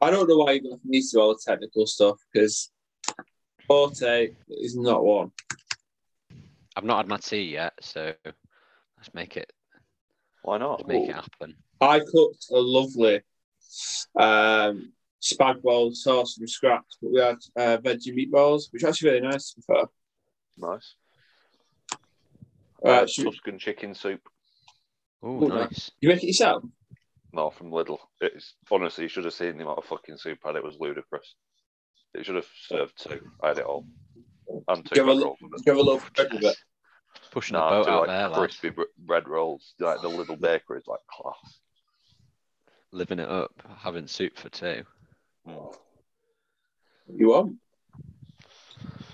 I don't know why you got me to do all the technical stuff because Forte is not one. I've not had my tea yet, so let's make it Why not? let's make it happen. I cooked a lovely um, spag bowl sauce from scratch, but we had uh, veggie meatballs, which are actually really nice. To be fair. Nice. Uh, Uh, should we- Tuscan chicken soup. Oh, Ooh, nice. you make it yourself? No, from Lidl. It's honestly, you should have seen the amount of fucking soup I had. It was ludicrous. It should have served two. I had it all. And two Give a rolls. Give a little bread with it. Pushing the boat two out like there, lad. crispy br- bread rolls. Like the little bakery is like class. Living it up, having soup for two. Mm. You want?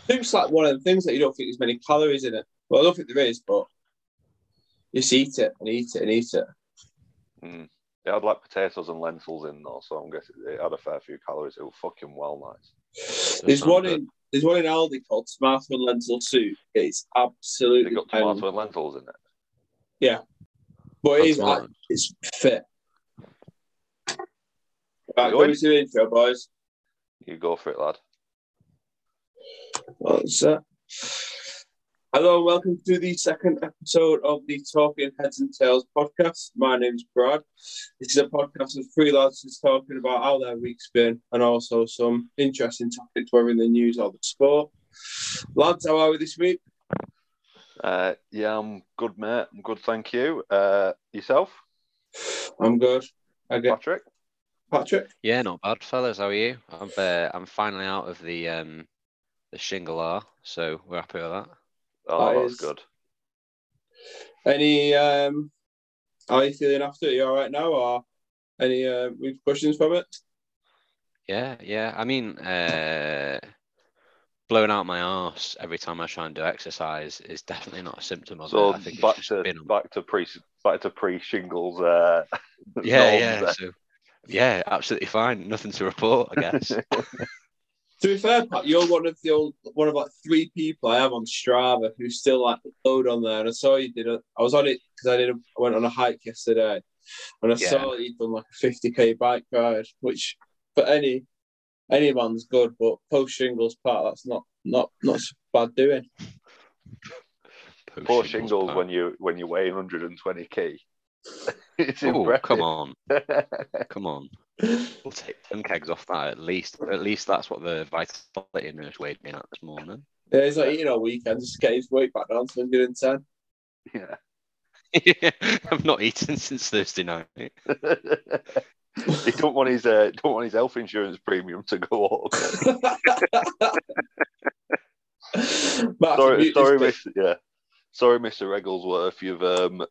Soup's like one of the things that you don't think there's many calories in it. Well, I don't think there is, but you just eat it and eat it and eat it. Mm. It had like potatoes and lentils in though, so I'm guessing it had a fair few calories. It was fucking well nice. There's one good. in there's one in Aldi called tomato and lentil soup. It's They absolutely got banging. tomato and lentils in it. Yeah, but it is like, it's fit. Right, Going? going to the intro, boys. You go for it, lad. What's that? Hello and welcome to the second episode of the Talking Heads and Tails podcast. My name's Brad. This is a podcast of three lads just talking about how their week's been and also some interesting topics, whether in the news or the sport. Lads, how are we this week? Uh, yeah, I'm good, mate. I'm good, thank you. Uh, yourself, I'm good. I get Patrick? Patrick. Yeah, not bad, fellas. How are you? I'm uh, I'm finally out of the um the shingle R, so we're happy with that. Oh, That that's good. Any um how are you feeling after? Are you all right now or any uh, repercussions from it? Yeah, yeah. I mean, uh, blowing out my arse every time I try and do exercise is definitely not a symptom of So it. I think back it's to been back to pre back to pre shingles. Uh, yeah, yeah. So yeah, absolutely fine. Nothing to report, I guess. To be fair, Pat, you're one of the old, one of like three people I have on Strava who still like upload on there. And I saw you did. A, I was on it because I did. A, I went on a hike yesterday, and I Yeah. saw that you'd done like a 50k bike ride, which for any any man's good, but post shingles part that's not not not so bad doing. Poor Post shingles when you when you weigh 120 k. it's Oh, impressive. come on, come on. We'll take ten kegs off that at least. At least that's what the vitality nurse weighed me at this morning. Yeah, he's like eating all weekend just to get his weight back down to 110. yeah. I've not eaten since Thursday night. he don't want his uh, don't want his health insurance premium to go up. Matt, sorry, sorry, Miss, yeah, sorry, Mr. Egglesworth, you've um,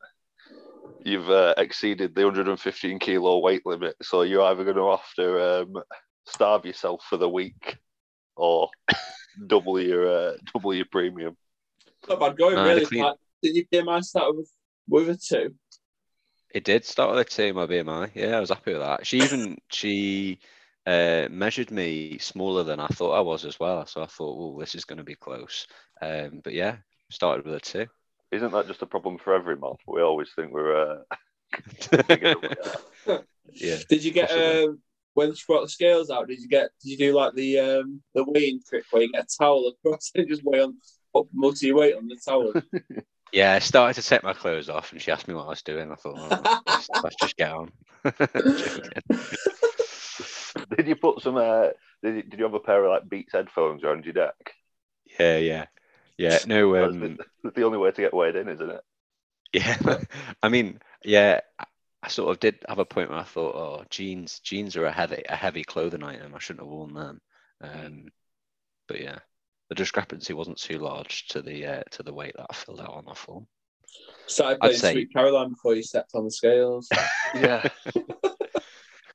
you've uh, exceeded the 115 kilo weight limit, so you're either going to have to um, starve yourself for the week or double your uh, double your premium. bit. Not bad going, No, really. the clean- Pat. Did you get my start with, with a two? It did start with a two, my BMI. Yeah, I was happy with that. She even she uh, measured me smaller than I thought I was as well. So I thought, well, this is going to be close. Um, but yeah, started with a two. Isn't that just a problem for every month? We always think we're uh, we yeah. Did you get Possibly. um, when she brought the scales out? Did you get? Did you do like the um, the weighing trick where you get a towel across and just weigh on put multi weight on the towel? Yeah, I started to take my clothes off, and she asked me what I was doing. I thought, oh, let's, let's just get on. Did you put some? Uh, did, you, did you have a pair of like Beats headphones around your neck? yeah, yeah, yeah. No, That's um, the, that's the only way to get weighed in, isn't it? Yeah, I mean, yeah, I- I sort of did have a point where I thought, oh, jeans, jeans are a heavy, a heavy clothing item. I shouldn't have worn them. Um, but yeah, the discrepancy wasn't too large to the uh, to the weight that I filled out on the form. Started I'd say- Sweet Caroline before you stepped on the scales. Yeah.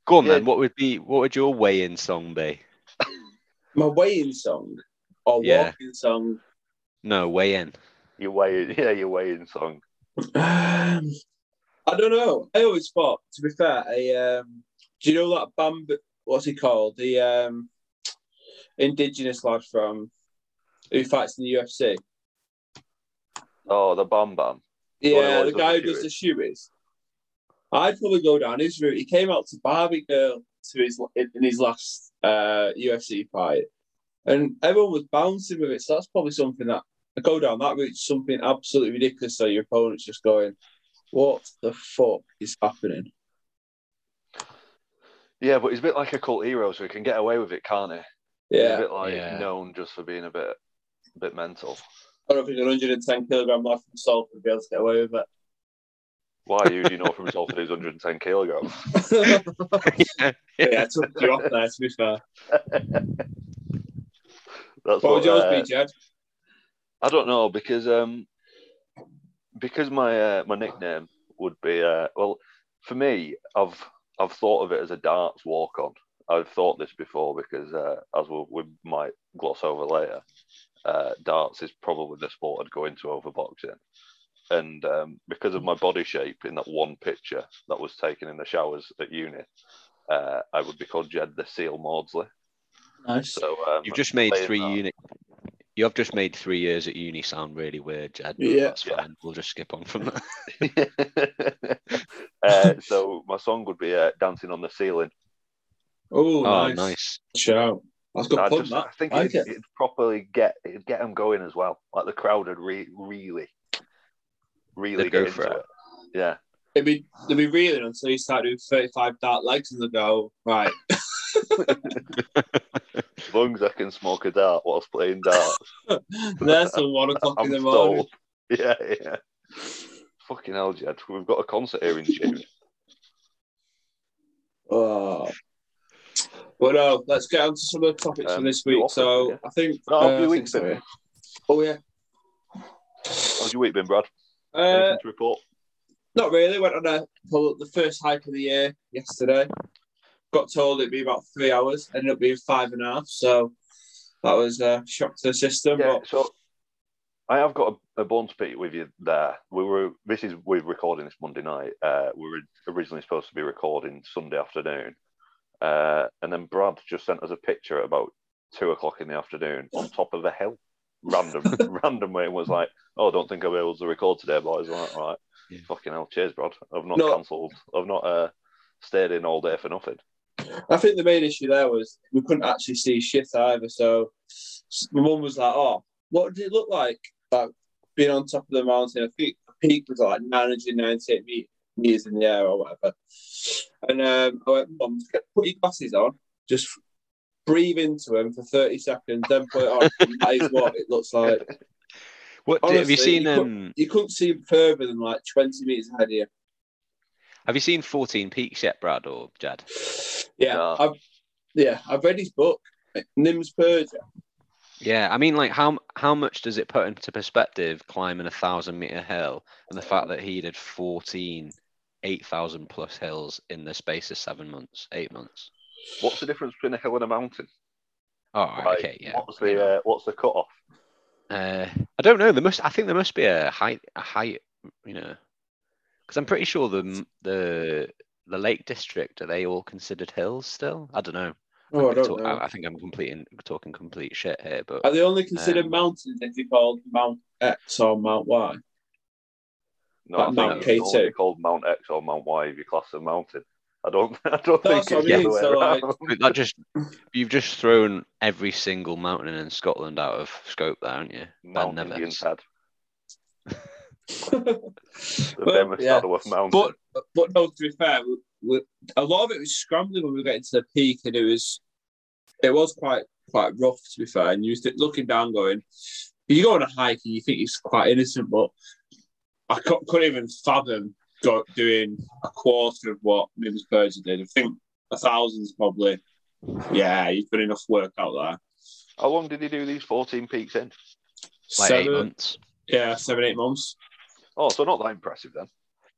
Go on Yeah. then. What would be what would your weigh-in song be? My weighing song or Yeah. walking song. No, weigh-in. Your weigh, yeah, your weigh in song. Um, I don't know. I always thought, to be fair, a um, do you know that Bambi? What's he called? The um, indigenous lad from who fights in the UFC. Oh, the Bam Bam. Yeah, one the guy who does does the the shoeies. I'd probably go down his route. He came out to Barbie Girl to his in his last uh, UFC fight, and everyone was bouncing with it. So that's probably something that go down that route. Something absolutely ridiculous. So your opponent's just going, "What the fuck is happening?" Yeah, but he's a bit like a cult hero, so he can get away with it, can't he? He's a bit like Yeah. known just for being a bit, a bit mental. I don't think an 110 kilogram life from Salt would be able to get away with it. Why? Who do you know from Salford who's 110 kilograms? yeah. yeah, I took you off there. To be fair, That's what would yours uh, be, Jed? I don't know because um because my uh, my nickname would be uh well for me I've I've thought of it as a darts walk on. I've thought this before because uh, as we, we might gloss over later, uh, darts is probably the sport I'd go into over boxing. And um, because of my body shape in that one picture that was taken in the showers at uni, uh, I would be called Jed the Seal Maudsley. Nice. So um, You've just made three that- uni. You have just made three years at uni sound really weird, Jed. but Yeah. that's Yeah. fine. We'll just skip on from that. uh, so my song would be uh, "Dancing on the Ceiling." Oh, Oh, nice. nice. Shout. That's good I, fun, just, that. I think like it'd, it. it'd properly get it'd get them going as well. Like the crowd would re- really, really They'd get go into for it. it. Yeah, They'd be, they'd be reeling until you start doing 35 dart legs and they go, right. as long as I can smoke a dart whilst playing darts, There's till one o'clock in I'm the morning. Yeah, yeah. Fucking hell, Jed. We've got a concert here in June. Oh. Well, no, let's get on to some of the topics for Um, this week. it, So yeah. I think. No, how's uh, your week been? Oh, yeah. How's your week been, Brad? Uh, Anything to report? Not really. Went on a, pull- the first hike of the year yesterday. Got told it'd be about three hours. Ended up being five and a half. So that was a shock to the system. Yeah, But so I have got a, a bone to pick with you there. We were this is we're recording this Monday night. Uh, we were originally supposed to be recording Sunday afternoon, uh, and then Brad just sent us a picture at about two o'clock in the afternoon on top of a hill, random, randomly, and was like, "Oh, don't think I'll be able to record today, boys." I'm like, all right, Yeah. fucking hell, cheers, Brad. I've not No. cancelled. I've not uh, stayed in all day for nothing. I think the main issue there was we couldn't actually see shit either. So my mum was like, "Oh, what did it look like? Like being on top of the mountain? I think the peak was like 998 me- meters in the air or whatever." And um, I went, "Mum, put your glasses on, just breathe into them for 30 seconds, then put it on. and that is what it looks like. What have you seen? you could- Um, You couldn't see further than like 20 meters ahead of you. have you seen 14 Peaks yet, Brad or Jad? Yeah, No. I've yeah, I've read his book, Nims Purja. Yeah, I mean, like how how much does it put into perspective climbing a thousand meter hill and the fact that he did 14 8,000 plus hills in the space of seven months, eight months? What's the difference between a hill and a mountain? Oh, right, Like, okay, yeah. What's the uh, what's the cut off? Uh, I don't know. There must. I think there must be a height. A height. You know, because I'm pretty sure the the the Lake District are they all considered hills still? I don't know. Oh, I Maybe don't talk- know. I, I think I'm completing talking complete shit here, but Are they only considered Um, mountains if you're called Mount X or Mount Y? No, Like I Mount think it's K2. only called Mount X or Mount Y if you class a mountain. I don't. I don't That's think what it's I the mean, other way so, like- that just you've just thrown every single mountain in Scotland out of scope there, haven't you? Mount Ben Indian's Nevis. Head, the Well, yeah. But but no, to be fair, we, we, a lot of it was scrambling when we were getting to the peak, and it was it was quite quite rough to be fair. And you was looking down, going, you go on a hike and you think it's quite innocent, but I couldn't even fathom go, doing a quarter of what Nims Purja did. I think a thousand's probably yeah, you've done enough work out there. How long did he do these 14 peaks in? Like eight seven, months. yeah, seven eight months. Oh, so not that impressive then.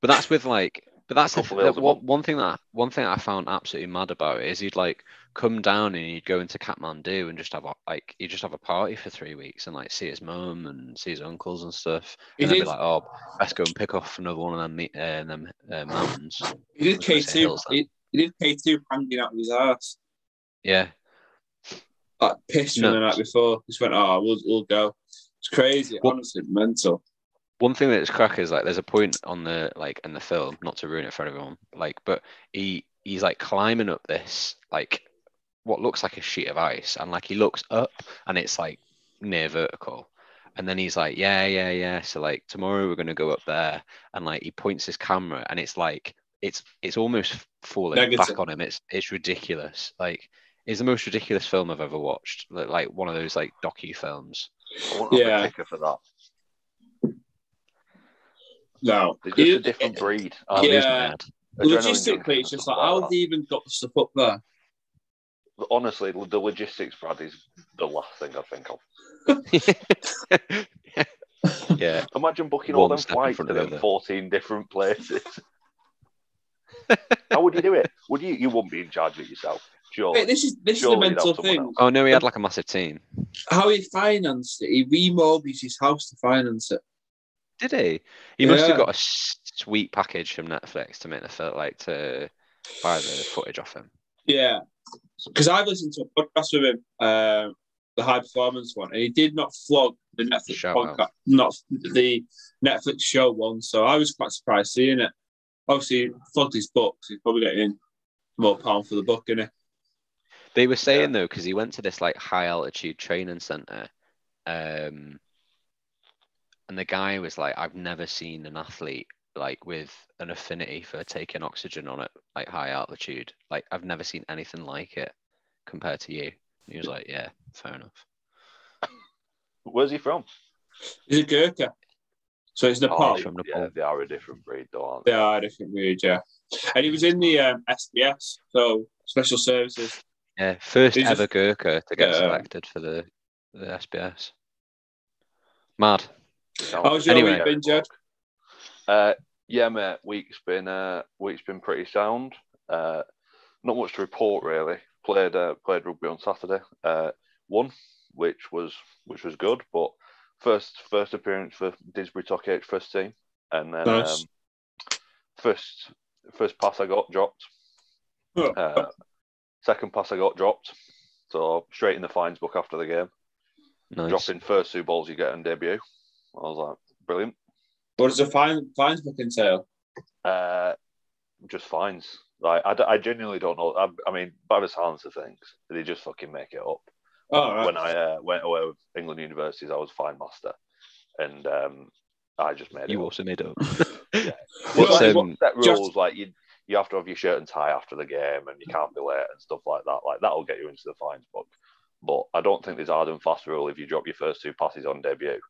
But that's with like, but that's the Couple th- hills a one, one thing that one thing I found absolutely mad about it is he'd like come down and he'd go into Kathmandu and just have a, like he'd just have a party for three weeks and like see his mum and see his uncles and stuff. He and then did, be like, oh, let's go and pick off another one of them uh, them uh, mountains. he did K two. He, he did K two hanging out of his ass. Yeah, like pissed from the night before. Just went, oh, we'll, we'll go. It's crazy, honestly, mental. one thing that's crack is like there's a point on the like in the film not to ruin it for everyone like but he he's like climbing up this like what looks like a sheet of ice, and like he looks up, and it's like near vertical. And then he's like, yeah, yeah, yeah. So like tomorrow we're gonna go up there, and like he points his camera, and it's like it's it's almost falling back on him. It's it's ridiculous. Like it's the most ridiculous film I've ever watched. Like, like one of those like docu films. I won't have Yeah. for that. No. They're just You- a different breed. I aren't they? lose my Yeah. Logistically, it's just like, how have they even got the stuff up there? Honestly, the logistics, Brad, is the last thing I think of. yeah, Imagine booking all One them flights to them 14 different places. How would you do it? Would you? You wouldn't be in charge of it yourself. Sure. Wait, this is this Surely is the mental someone thing. else. Oh no, he had like a massive team. How he financed it, he remortgaged his house to finance it. Did he? He must have got a sweet package from Netflix to make the film, like to buy the footage off him. Yeah, because I've listened to a podcast with him, um, the high performance one, and he did not flog the Netflix Shout out. podcast, not the Netflix show one. So I was quite surprised seeing it. Obviously, he flogged his books. He's probably getting more pound for the book, innit? They were saying though, because he went to this like high altitude training center, um, and the guy was like, "I've never seen an athlete like with an affinity for taking oxygen on it like high altitude. Like I've never seen anything like it compared to you." He was like, "Yeah, fair enough." Where's he from? He's a Gurkha, so it's Nepal. Oh, from yeah, Nepal. they are a different breed, though, aren't They they? are a different breed, yeah. And he was in the um, SBS, so Special Services. Yeah, first He's ever just- Gurkha to get Yeah. selected for the the SBS. Mad. How was your Anyway. week been, Jed? Uh, yeah, mate. Week's been uh, week's been pretty sound. Uh, not much to report really. Played uh, played rugby on Saturday. Uh, won, which was which was good. But first first appearance for Didsbury Toc H first team, and then Nice. um, first first pass I got dropped. Uh, second pass I got dropped. So straight in the fines book after the game. Nice. Dropping first two balls you get on debut. I was like, brilliant. What does the fine, fines book entail? Uh, just fines. Like I, I genuinely don't know. I, I mean, by the sounds of things, they just fucking make it up. Oh, right. When I uh, went away with England universities, I was fine master, and um, I just made it. You up. also made it up. Well, What's, like, um, set just- rules like you you have to have your shirt and tie after the game, and you can't be late and stuff like that. Like that'll get you into the fines book. But I don't think there's hard and fast rule if you drop your first two passes on debut.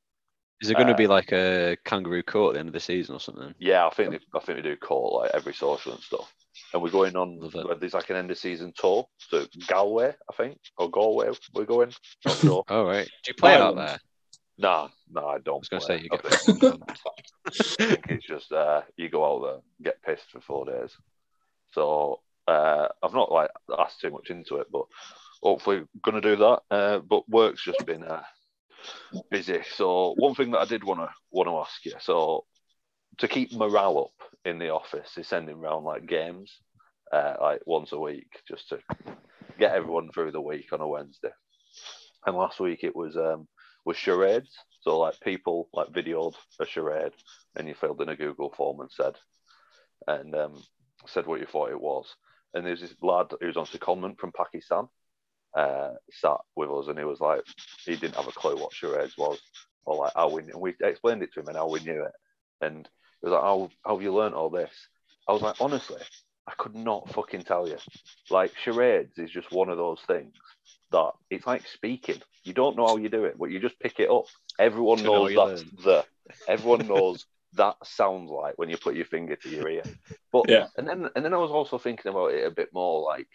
Is it going to Uh, be like a kangaroo court at the end of the season or something? Yeah, I think they, I think they do call like every social and stuff. And we're going on. There's like an end of season tour to Galway, I think, or Galway. We're going. Not sure. Oh right. Do you play it out there? nah, nah, I don't. I was going to say you get. I fucking pumped. think it's just uh, you go out there, get pissed for four days. So uh, I've not like asked too much into it, but hopefully going to do that. Uh, but work's just been uh, busy. So one thing that I did want to want to ask you, so to keep morale up in the office, is sending around like games, uh, like once a week, just to get everyone through the week on a Wednesday. And last week it was um, was charades. So like people like videoed a charade and you filled in a Google form and said and um, said what you thought it was. And there's this lad who was on secondment from Pakistan, uh, sat with us, and he was like, he didn't have a clue what charades was, or like how we. And we explained it to him and how we knew it, and he was like, how, how have you learned all this? I was like, honestly, I could not fucking tell you. Like charades is just one of those things that it's like speaking. You don't know how you do it, but you just pick it up. Everyone Don't know knows how that's the. Everyone knows that sounds like when you put your finger to your ear. But Yeah. and then and then I was also thinking about it a bit more like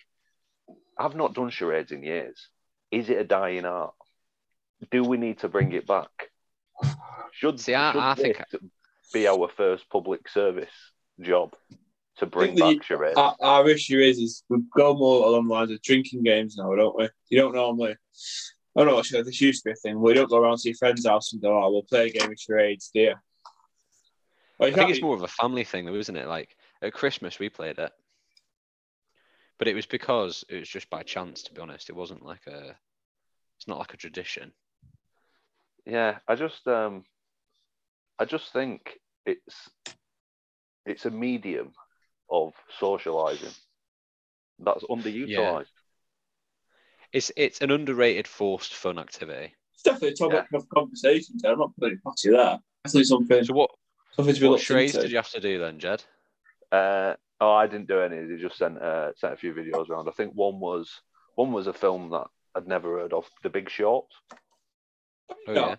I've not done charades in years. Is it a dying art? Do we need to bring it back? Should, See, I- should I think- this be our first public service job to bring the- back charades? Our, our issue is, is we go more along the lines of drinking games now, don't we? You don't normally. I don't know, sure, this used to be a thing. We don't go around to your friend's house and go, oh, we'll play a game of charades, dear. Well, I think it's more of a family thing, though, isn't it? Like at Christmas we played it, but it was because it was just by chance. To be honest, it wasn't like a. It's not like a tradition. Yeah, I just um I just think it's it's a medium of socializing That's underutilized. It's it's an underrated forced fun activity. It's definitely a topic of conversation. Ted. I'm not putting it past you there. Definitely something, So what something to be what looked charades into. did you have to do then, Jed? Uh, oh, I didn't do any. They just sent uh, sent a few videos around. I think one was one was a film that I'd never heard of, The Big Short. Oh Yeah. yeah.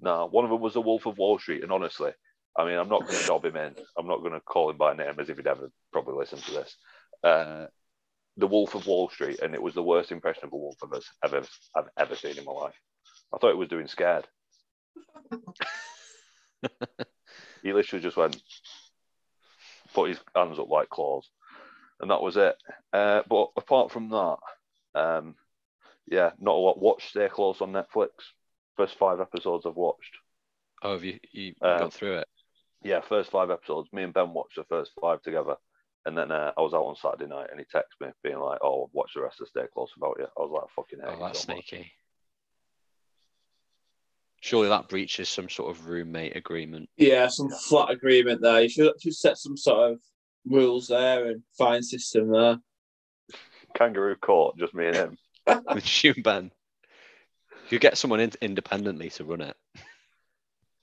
No, one of them was The Wolf of Wall Street. And honestly, I mean, I'm not going to dob him in. I'm not going to call him by name as if he'd ever probably listened to this. Uh, the Wolf of Wall Street, and it was the worst impression of a wolf I've ever I've ever seen in my life. I thought it was doing scared. he literally just went, put his hands up like claws, and that was it. Uh, but apart from that, um, yeah, not a lot. Watch Stay Close on Netflix. First five episodes I've watched. Oh, have you you Um, got through it? Yeah, first five episodes. Me and Ben watched the first five together. And then uh, I was out on Saturday night and he texted me being like, Oh, watch the rest of Stay Close about you. I was like, fucking hell. Oh, that's sneaky. Surely that breaches some sort of roommate agreement. Yeah, some flat agreement there. You should should set some sort of rules there and fine system there. Kangaroo Court, just me and him. with you Ben. You get someone in- independently to run it.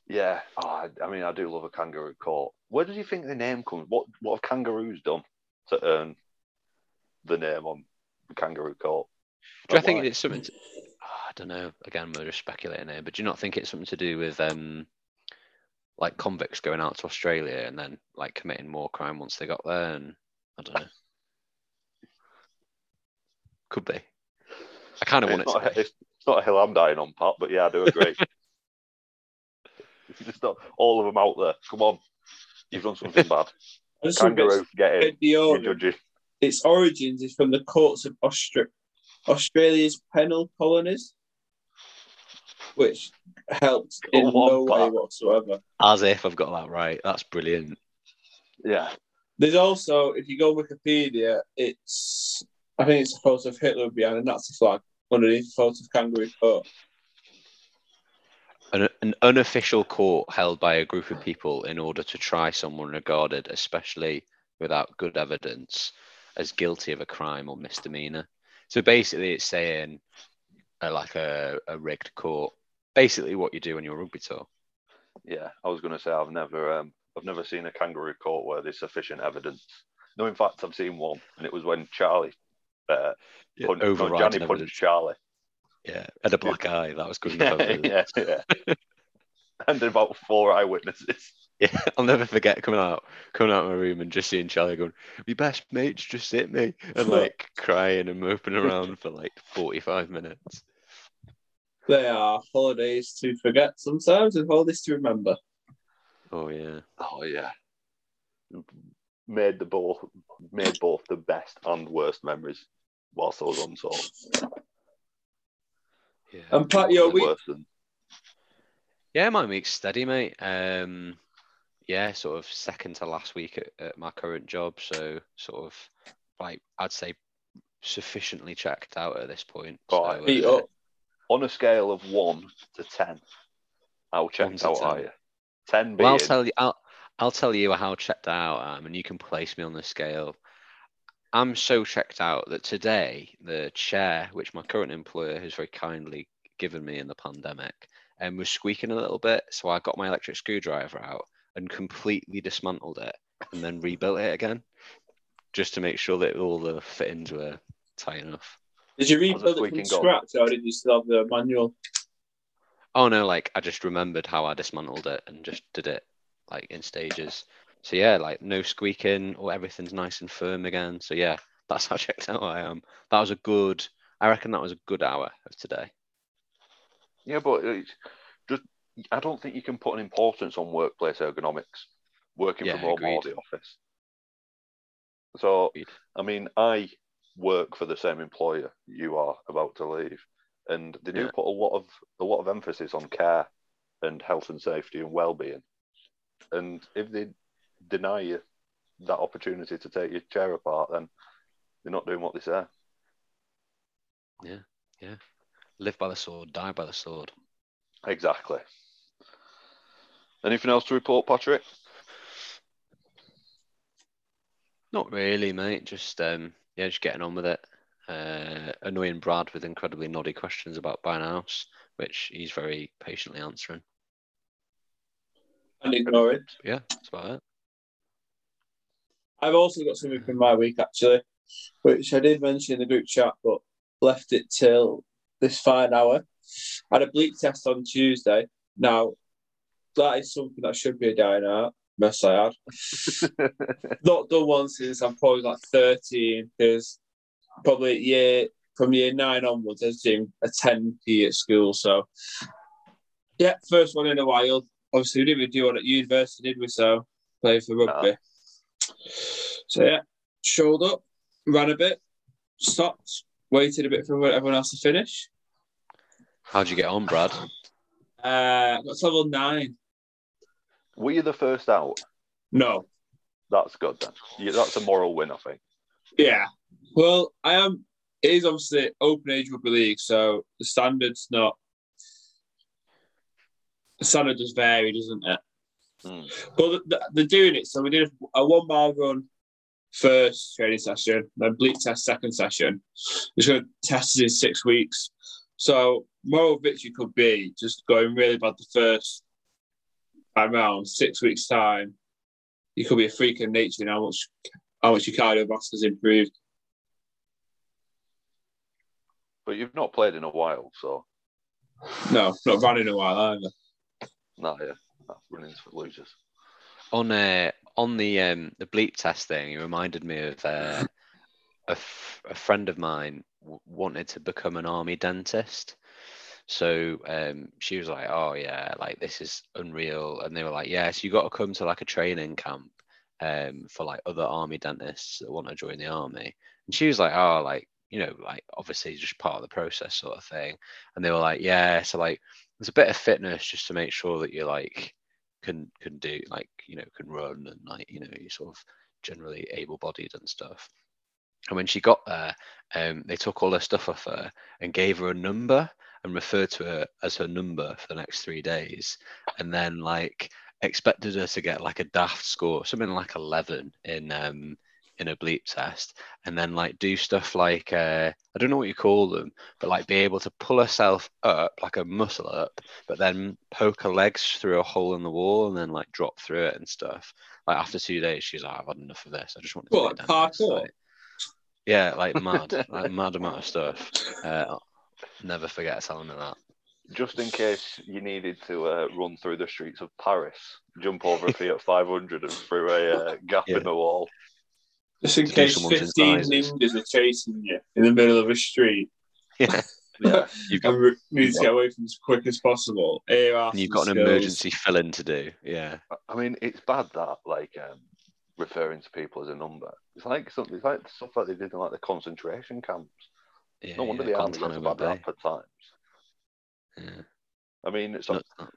Yeah. Oh, I, I mean, I do love a Kangaroo Court. Where do you think the name comes? What What have kangaroos done to earn the name on Kangaroo Court? Do I think why? it's something? To, I don't know. Again, we're just speculating here, but do you not think it's something to do with um, like convicts going out to Australia and then like committing more crime once they got there? And I don't know. Could be. I kind of want it not, to a- be. it's, it's not a hill I'm dying on, Pat, but yeah, I do agree. Just not all of them out there. Come on. You've done something bad. I just think Kangaroo, get in. it's- You're judging. its origins is from the courts of Austra- Australia's penal colonies, which helped in Go on, no way whatsoever. As if I've got that right. That's brilliant. Yeah. There's also, if you go on Wikipedia, it's I think it's a photo of Hitler behind a Nazi flag underneath a photo of kangaroo court. An, an unofficial court held by a group of people in order to try someone regarded, especially without good evidence, as guilty of a crime or misdemeanor. So basically, it's saying uh, like a, a rigged court. Basically, what you do on your rugby tour. Yeah. I was going to say I've never um, I've never seen a kangaroo court where there's sufficient evidence. No, in fact, I've seen one, and it was when Charlie, uh, punched, no, Johnny punched. Charlie. Yeah, had a black eye. That was good enough. Yeah, yeah, yeah. and about four eyewitnesses. Yeah, I'll never forget coming out, coming out of my room and just seeing Charlie going, "My best mate's just hit me," and like crying and moping around for like forty-five minutes. They are holidays to forget sometimes and holidays to remember. Oh yeah, Oh yeah. Made the both made both the best and worst memories whilst I was on tour. yeah. And Pat, your Worse week, than- Yeah, my week's steady, mate. Um, yeah, sort of second to last week at, at my current job, so sort of like I'd say sufficiently checked out at this point. Oh, So, feet uh, up. On a scale of one to ten, how checked out 10. are you? Ten being Well, I'll tell you. I'll I'll tell you how checked out I am, and you can place me on the scale. I'm so checked out that today the chair, which my current employer has very kindly given me in the pandemic, um, was squeaking a little bit. So I got my electric screwdriver out and completely dismantled it, and then rebuilt it again, just to make sure that all the fittings were tight enough. Did you How's it rebuild it from squeaking gone? scratch or did you still have the manual? Oh no, like I just remembered how I dismantled it and just did it like in stages. So yeah, like no squeaking or everything's nice and firm again. So yeah, that's how checked out I am. That was a good I reckon that was a good hour of today. yeah, but it's just I don't think you can put an importance on workplace ergonomics working Yeah, from home or the office. So Agreed. I mean, I work for the same employer you are about to leave, and they do Yeah. put a lot of a lot of emphasis on care and health and safety and well-being. And if they deny you that opportunity to take your chair apart, then they're not doing what they say. Yeah, yeah. Live by the sword, die by the sword. Exactly. Anything else to report, Patrick? Not really, mate. Just um yeah, just getting on with it. Uh, annoying Brad with incredibly noddy questions about buying a house, which he's very patiently answering. And ignore it. Yeah, that's about it. I've also got something from my week actually, which I did mention in the group chat, but left it till this fine hour. I had a bleep test on Tuesday. Now, that is something that should be a dying art. Mess I had. Not done one since I'm probably like 13, because probably year from year nine onwards, I was doing a 10p at school. So, yeah, first one in a while. Obviously, we didn't do one at university, did we? So, play for rugby. So, yeah, showed up, ran a bit, stopped, waited a bit for everyone else to finish. How'd you get on, Brad? Uh, got to level nine. Were you the first out? No. That's good then. Yeah, that's a moral win, I think. Yeah. Well, I am. It is obviously open age rugby league, so the standard's not. The standard does vary, doesn't it? Mm. But they're doing it. So we did a one mile run first training session, then bleep test second session. It's going to test it in six weeks. So moral victory could be just going really bad the first time round, six weeks time. You could be a freak of nature in how much how much your cardiovascular's improved. But you've not played in a while, so No, not run in a while either. no, yeah, that's running's for losers. On uh, on the um, the bleep test thing, it reminded me of uh, a, f- a friend of mine w- wanted to become an army dentist. So um, she was like, "Oh yeah, like this is unreal," and they were like, "Yes, yeah, so you got to come to like a training camp um, for like other army dentists that want to join the army." And she was like, "Oh, like you know, like obviously just part of the process, sort of thing." And they were like, "Yeah, so like there's a bit of fitness just to make sure that you like can can do like you know can run and like you know you're sort of generally able-bodied and stuff." And when she got there, um, they took all her stuff off her and gave her a number and referred to her as her number for the next three days, and then like expected her to get like a daft score, something like eleven in um in a bleep test, and then like do stuff like uh, I don't know what you call them, but like be able to pull herself up like a muscle up, but then poke her legs through a hole in the wall and then like drop through it and stuff. Like after two days, she's like, I've had enough of this. I just want to. What, parkour? Like, yeah, like mad, like mad amount of stuff. Uh, never forget telling like that. Just in case you needed to uh, run through the streets of Paris, jump over a Fiat 500 and through a uh, gap Yeah. in the wall. Just in case someone's 15 ninjas are chasing you in the middle of a street. Yeah, Yeah. you've got and re- need to get away from as quick as possible. Air, and you've and got an skills. emergency fill-in to do. Yeah, I mean, it's bad that like um, referring to people as a number. It's like something. It's like stuff like they did in like the concentration camps. Yeah. No wonder yeah, the army gets a Guantanamo bad rap at times. Yeah. I mean, it's Nuts, that.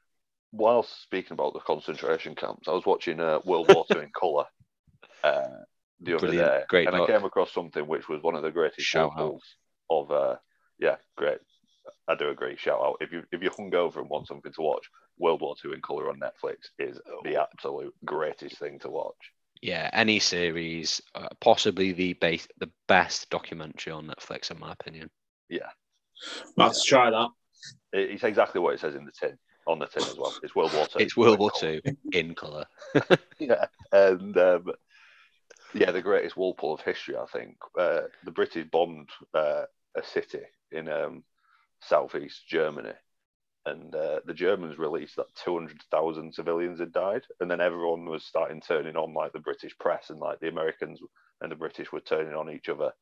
whilst speaking about the concentration camps, I was watching uh, World War Two in colour uh, the other Brilliant. day, Great and doc. I came across something which was one of the greatest Shout out. of. Uh, yeah, great. I do agree. Shout out if you if you're hungover and want something to watch, World War Two in colour on Netflix is the absolute greatest thing to watch. Yeah, any series, uh, possibly the base, the best documentary on Netflix, in my opinion. Might have to try that. It- It's exactly what it says in the tin on the tin as well. It's World War Two. It's World War in colour. Two in color. yeah, and um, yeah, the greatest Walpole of history, I think. Uh, the British bombed uh, a city in um, southeast Germany, and uh, the Germans released that two hundred thousand civilians had died, and then everyone was starting turning on like the British press, and like the Americans and the British were turning on each other,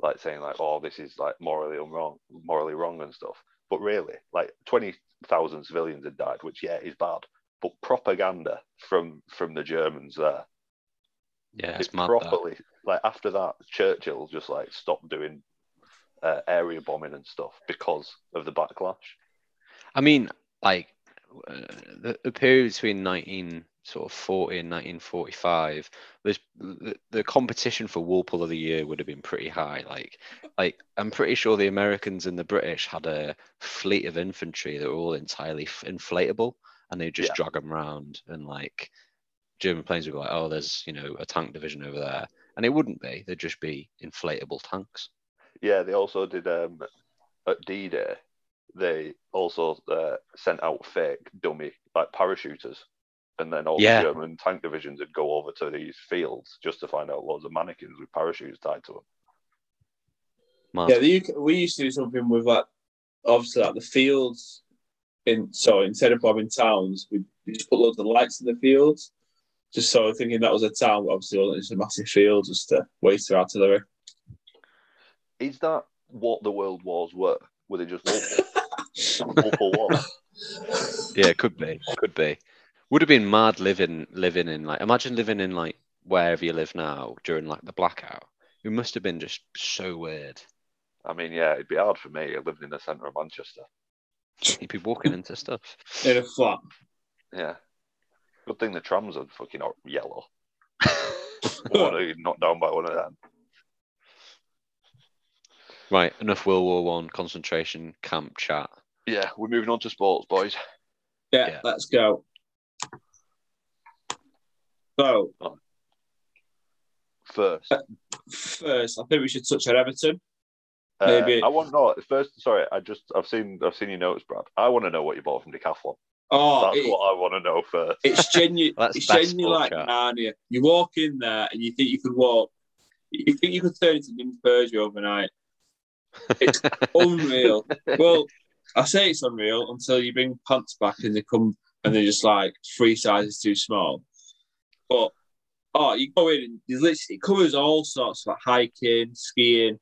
like saying like, "Oh, this is like morally wrong, morally wrong and stuff." But really, like twenty thousand civilians had died, which yeah is bad but propaganda from from the Germans there. Yeah, it's It mad. properly like after that, Churchill just like stopped doing uh, area bombing and stuff because of the backlash. I mean, like uh, the, the period between 19 sort of 40 and 1945, there's the, the competition for Walpole of the Year would have been pretty high. Like, like I'm pretty sure the Americans and the British had a fleet of infantry that were all entirely f- inflatable, and they just Yeah. drag them around and like German planes would go like, oh, there's you know a tank division over there, And it wouldn't be. They'd just be inflatable tanks. Yeah, they also did um, at D Day. They also uh, sent out fake dummy like parachuters, and then all Yeah. the German tank divisions would go over to these fields just to find out loads of mannequins with parachutes tied to them. Mad. Yeah, the UK, we used to do something with like obviously like the fields in so instead of bombing towns, we we just put loads of lights in the fields. Just so thinking that was a town, but obviously it wasn't just a massive field just to waste their artillery. Is that what the world wars were? Were they just multiple, multiple? Yeah, it could be. Could be. Would have been mad living living in like imagine living in like wherever you live now during like the blackout. It must have been just so weird. I mean, yeah, it'd be hard for me. I lived in the centre of Manchester. You'd be walking into stuff. In a flat. Yeah. Good thing the trams are fucking or- yellow. One of you knocked down by one of them. Right, enough World War One concentration camp chat. Yeah, we're moving on to sports, boys. Yeah, Yeah. let's go. So First, first, I think we should touch on Everton. uh, maybe- I want to know. First, sorry, I just I've seen I've seen your notes, Brad. I want to know what you bought from Decathlon. Oh, That's it- what I want to know first. it's genuine. That's it's best genuinely like chat. Narnia. You walk in there and you think you could walk. You think you could turn into Ninja Persia overnight. It's unreal. Well, I say it's unreal until you bring pants back and they come and they're just like three sizes too small. But oh, you go in and literally it covers all sorts like hiking, skiing,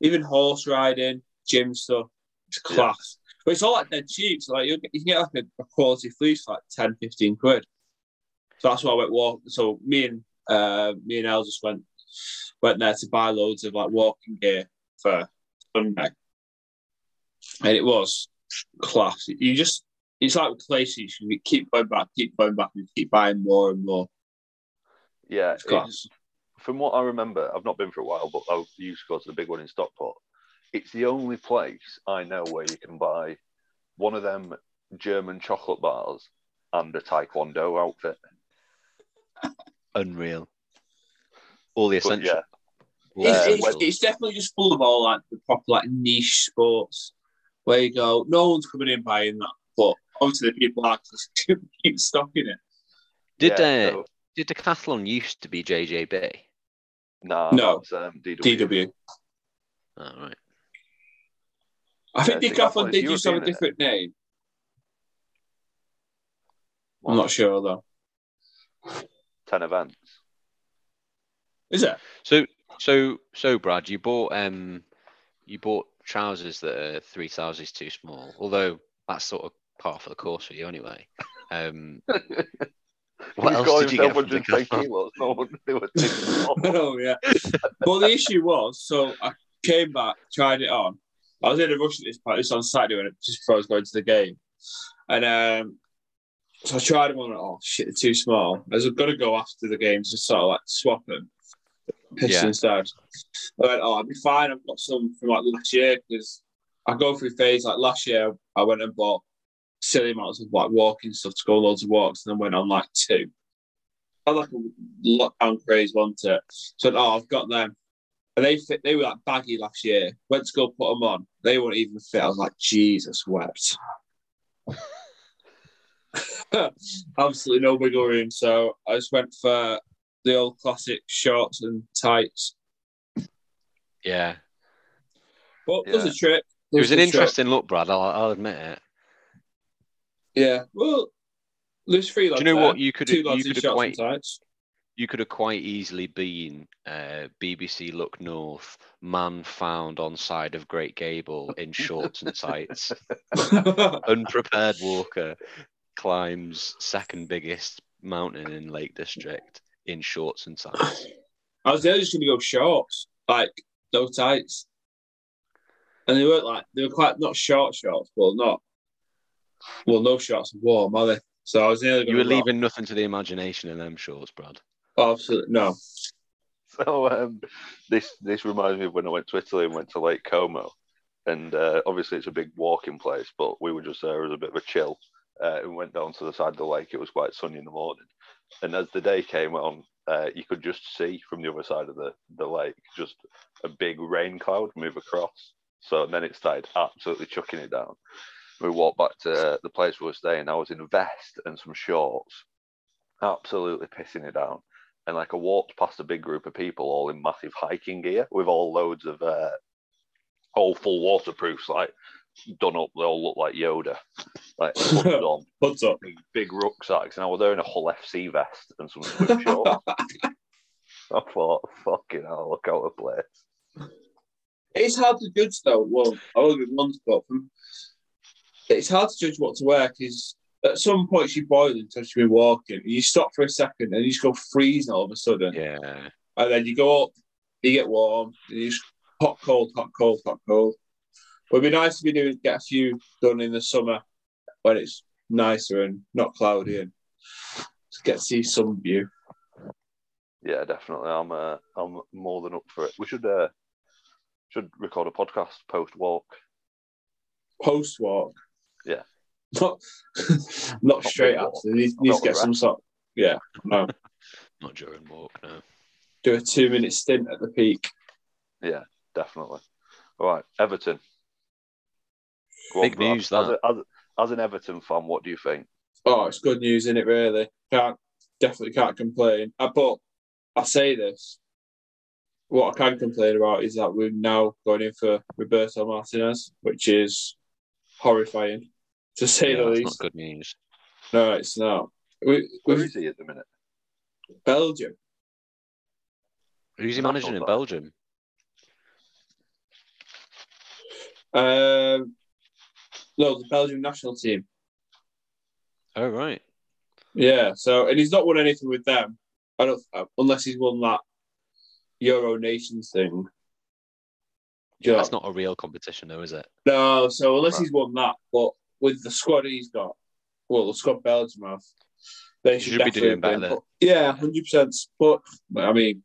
even horse riding, gym stuff. It's Yeah. class. But it's all like dead cheap. So like you, you can get like a, a quality fleece for like 10, 15 quid. So that's why I went walk. So me and uh, me and El just went went there to buy loads of like walking gear for Sunday, and it was class. You just it's like with places you keep going back, keep going back, and keep buying more and more. yeah, It's class. it's- from what I remember, I've not been for a while, but I used to go to the big one in Stockport. It's the only place I know where you can buy one of them German chocolate bars and a Taekwondo outfit. Unreal. All the But yeah, It's, it's, essentials. it's definitely just full of all like the proper like niche sports where you go, no one's coming in buying that, but obviously the people are just keep stocking it. Did yeah, uh, so- did Decathlon used to be JJB? nah, No. that's, um, DW. DW. Oh, right. I think Yeah, Decathlon Decathlon did used to have a European, isn't it? different name. I'm not sure though. Ten events. Is it? So so so Brad, you bought um you bought trousers that are three sizes too small. Although that's sort of part of the course for you anyway. Um, what He's else did you get himself from 110 Decathlon? kilos. No one knew what it was. oh yeah. But the issue was, so I came back, tried it on. I was in a rush at this point. This on Saturday when it, just before I was going to the game, and um, so I tried them on. and, Oh shit, they're too small. I was going to go after the game to sort of like swap them. Pitched Yeah. I went, oh, I'll be fine. I've got some from like last year because I go through phase. Like last year, I went and bought silly amounts of like walking stuff to go loads of walks, and then went on like two. I like a lockdown craze, wasn't it? So oh, I've got them, and they fit. They were like baggy last year. Went to go put them on. They weren't even fit. I was like, Jesus wept. Absolutely no wiggle room. So I just went for the old classic shorts and tights. Yeah. But it was a trick. It was an trick. interesting look, Brad. I'll, I'll admit it. Yeah. Well, there's three Do you know there. what? You could Two you lads could have shorts quite and tights. you could have quite easily been uh, BBC Look North man found on side of Great Gable in shorts and tights. Unprepared walker climbs second biggest mountain in Lake District in shorts and tights. I was there just going to go shorts, like no tights, and they weren't like they were quite not short shorts, but not well, no shorts are warm, are they? So I was nearly You were to leaving nothing to the imagination in them shorts, Brad. Absolutely no. So um, this this reminds me of when I went to Italy and went to Lake Como, and uh, obviously it's a big walking place, but we were just there as a bit of a chill, uh, and went down to the side of the lake. It was quite sunny in the morning, and as the day came on, uh, you could just see from the other side of the, the lake just a big rain cloud move across. So then it started absolutely chucking it down. We walked back to the place we were staying. I was in a vest and some shorts, absolutely pissing it down. And like I walked past a big group of people all in massive hiking gear with all loads of uh, all full waterproofs, like done up. They all look like Yoda, like hoods on, What's up? big, big rucksacks. And I was wearing a Hull FC vest and some swim shorts. I thought, fucking hell, look out of place. It's hard to judge though. Well, I will give one spot from. It's hard to judge what to wear because at some point you're boiling until you've been walking. And you stop for a second and you just go freezing all of a sudden. Yeah. And then you go up, you get warm, and you just hot, cold, hot, cold, hot, cold. But it'd be nice to be doing get a few done in the summer when it's nicer and not cloudy and to get to see some view. Yeah, definitely. I'm uh, I'm more than up for it. We should uh, should record a podcast post walk. Post walk. Yeah. Not not straight pre-walk. after. Needs, needs to get some sort. Yeah. No. Not during walk, no. Do a two minute stint at the peak. Yeah, definitely. All right, Everton. Go Big Brad. news, As, that. a, as, as an Everton fan, what do you think? Oh, it's good news, isn't it? Really, can't definitely can't complain. Uh, but I say this. What I can complain about is that we're now going in for Roberto Martinez, which is horrifying, to say Yeah, the least. not good news. No, it's not. We, Where with is he at the minute? Belgium, Who's he managing in. Belgium? um, no, the Belgium national team. Oh, right. Yeah. So, and he's not won anything with them. I don't, uh, unless he's won that Euro Nations thing. Do you know? That's not a real competition, though, is it? No, so unless Right. he's won that, but with the squad he's got, well, the squad Belgium have, they should, should be doing better win. But, yeah, hundred percent. But I mean,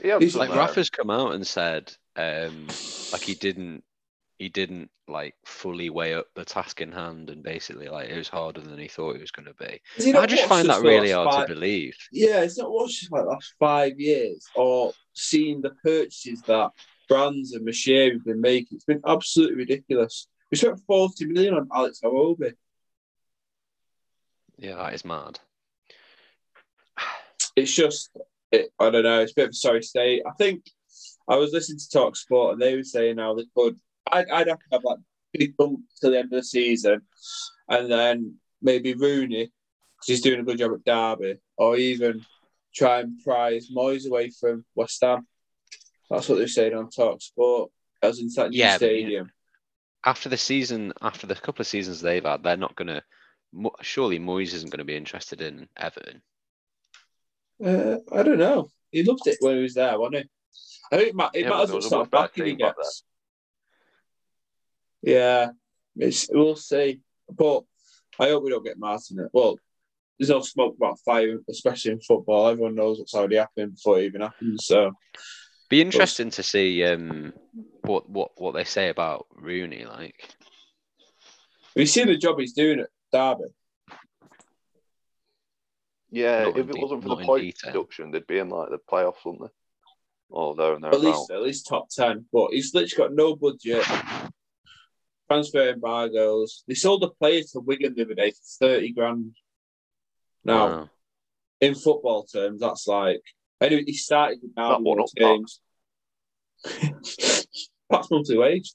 He had He's some, Like Rafa's come out and said, um, like he didn't, he didn't like fully weigh up the task in hand, and basically like it was harder than he thought it was going to be. I just find that really hard five- to believe. Yeah, it's not watched like the last five years or seen the purchases that brands and Moshiri have been making. It's been absolutely ridiculous. We spent forty million on Alex Iwobi. Yeah, that is mad. it's just it, I don't know. It's a bit of a sorry state. I think I was listening to Talk Sport and they were saying how they could. I'd, I'd have to have like big bump till the end of the season, and then maybe Rooney because he's doing a good job at Derby, or even try and prize Moyes away from West Ham. That's what they're saying on Talk Sport. As in that new Yeah, stadium. After the season, after the couple of seasons they've had, they're not going to. Surely Moyes isn't going to be interested in Everton. Uh, I don't know. He loved it when he was there, wasn't he? I think it, ma- it Yeah, matters what sort of backing he gets. Yeah, it's, we'll see. But I hope we don't get Martin. Well, there's no smoke about fire, especially in football. Everyone knows what's already happened before it even happens. So Be interesting to see um, what what what they say about Rooney. Like, we see the job he's doing at Derby. Yeah, Not if it de- wasn't for the point deduction, they'd be in like the playoffs, wouldn't they? Or there and there. At least at least top ten. But he's literally got no budget. Transfer embargoes. They sold a player to Wigan the other day for thirty grand. Now, wow. in football terms, that's like anyway. He started with That Derby one those up, Pat. games. Pat's monthly wage.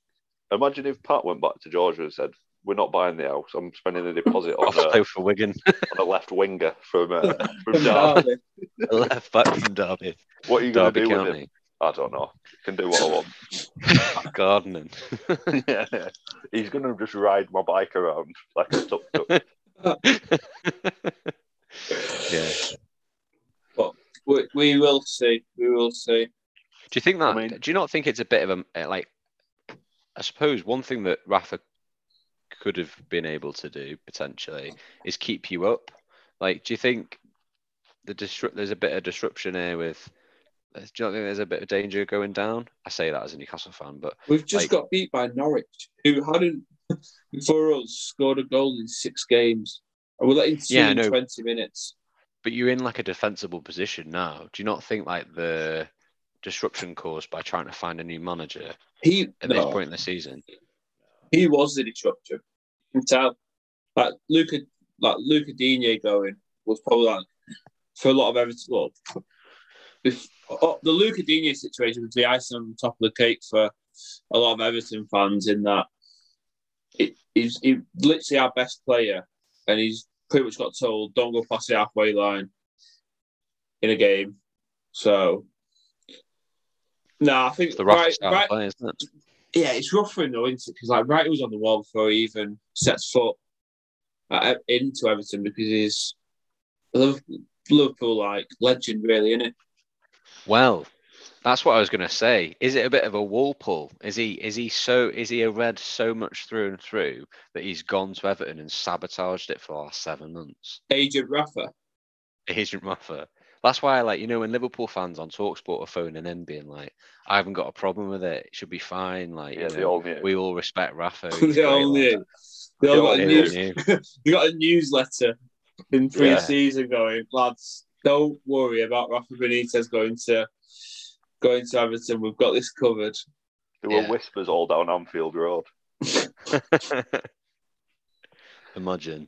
Imagine if Pat went back to Georgia and said, "We're not buying the house. I'm spending a deposit on, Off a, play for Wigan, on a left winger from uh, from From Derby. Derby. left back from Derby, What are you going to Derby do with him? County, I don't know. Can do what I want. gardening. yeah, he's going to just ride my bike around like a tuk tuk. yeah. We, we will see. We will see. Do you think that? I mean- do you not think it's a bit of a uh, like? I suppose one thing that Rafa could have been able to do potentially is keep you up. Like, do you think the disrupt? There's a bit of disruption here with. Do you not think there's a bit of danger going down? I say that as a Newcastle fan, but We've just Like- got beat by Norwich, who hadn't before us scored a goal in six games, and we're letting two Yeah, in twenty minutes. but you're in like a defensible position now. Do you not think like the disruption caused by trying to find a new manager He at no, this point in the season? he was the disruptor. You can tell. Like Luca, like Luca Digne going was probably like for a lot of Everton. Well, if, oh, the Luca Digne situation was the icing on the top of the cake for a lot of Everton fans. In that, it, he's he, literally our best player, and he's pretty much got told, "Don't go past the halfway line in a game." So, no, I think It's the right, right, play, isn't it? yeah, it's rough for him though, isn't it? Because like Wright was on the wall before he even sets foot uh, into Everton because he's Liverpool like legend, really, isn't it? Well, that's what I was going to say. Is it a bit of a wall pull? Is he is he so is he a red so much through and through that he's gone to Everton and sabotaged it for the last seven months? Agent Rafa. Agent Rafa. That's why I like you know when Liverpool fans on Talksport are phoning in and being like, I haven't got a problem with it. It should be fine. Like Yeah, you know, all knew. we all respect Rafa. he's they all like knew. that. They all got a news. knew. they got a newsletter in Yeah. pre-season going, lads. Don't worry about Rafa Benitez going to going to Everton. We've got this covered. There were Yeah. whispers all down Anfield Road. Imagine.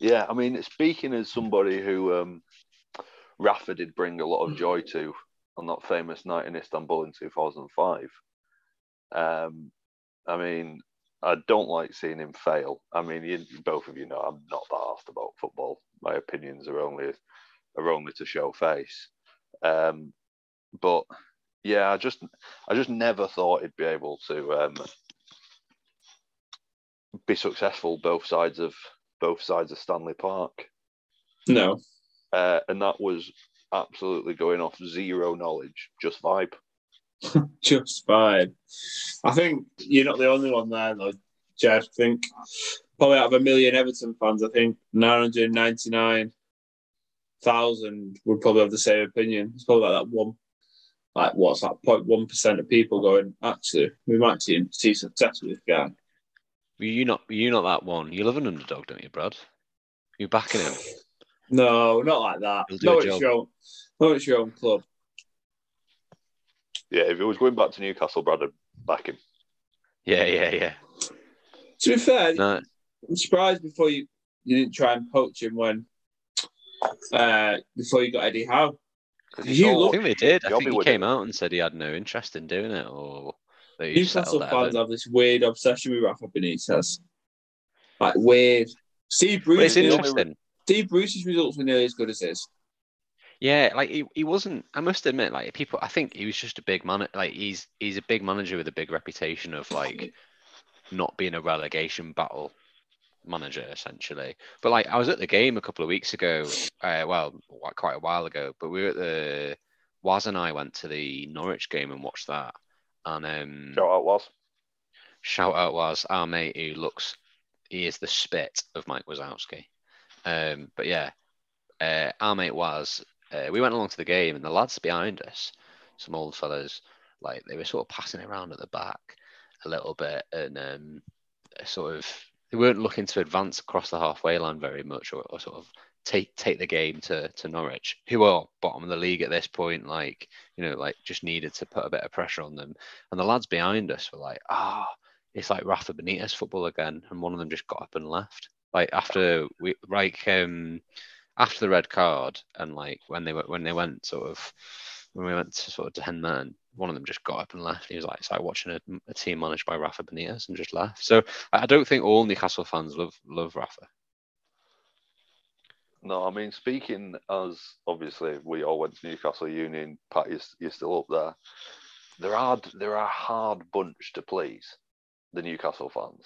Yeah, I mean, speaking as somebody who um, Rafa did bring a lot of joy to on that famous night in Istanbul in 2005. Um, I mean, I don't like seeing him fail. I mean, you, both of you know I'm not that asked about football. My opinions are only are only to show face. Um, but yeah, I just I just never thought he'd be able to um, be successful both sides of both sides of Stanley Park, No, uh, and that was absolutely going off zero knowledge, just vibe. just fine. I think you're not the only one there, though, Jed. I think probably out of a million Everton fans, I think 999,000 would probably have the same opinion. It's probably like that one, like what's that, 0.1% of people going, actually, we might see, see success with this guy. You not you not that one. You love an underdog, don't you, Brad? You're backing him. No, not like that. No, it's job. your own, no, it's your own club. Yeah, if he was going back to Newcastle, Brad would back him. Yeah, yeah, yeah. To be fair, No, I'm surprised before you, you didn't try and poach him when uh, before you got Eddie Howe. 'Cause You he I think they did. I think he came him. out and said he had no interest in doing it, or that he Newcastle settled at fans have this weird obsession with Rafa Benitez. Like weird. Steve But Bruce. it's interesting. Steve Bruce's results were nearly as good as his. Yeah, like he, he wasn't. I must admit, like people, I think he was just a big man. Like he's he's a big manager with a big reputation of like not being a relegation battle manager essentially. But like I was at the game a couple of weeks ago. Uh, well, quite a while ago. But we were at the Waz and I went to the Norwich game and watched that. And um, Shout out was. shout out was our mate who looks he is the spit of Mike Wazowski. Um, but yeah, uh, our mate was uh, we went along to the game and the lads behind us, some old fellas, like they were sort of passing around at the back a little bit and um, sort of they weren't looking to advance across the halfway line very much or, or sort of take take the game to to Norwich, who are bottom of the league at this point, like you know, like just needed to put a bit of pressure on them. And the lads behind us were like, ah, it's like Rafa Benitez football again. And one of them just got up and left. Like after we like um after the red card and like when they went when they went sort of when we went to sort of ten men, one of them just got up and left. He was like, it's like watching a, a team managed by Rafa Benitez and just left. So I I don't think all Newcastle fans love love Rafa. No, I mean, speaking as obviously we all went to Newcastle Union, Pat, you're, you're still up there. There are hard, they're a hard bunch to please, the Newcastle fans.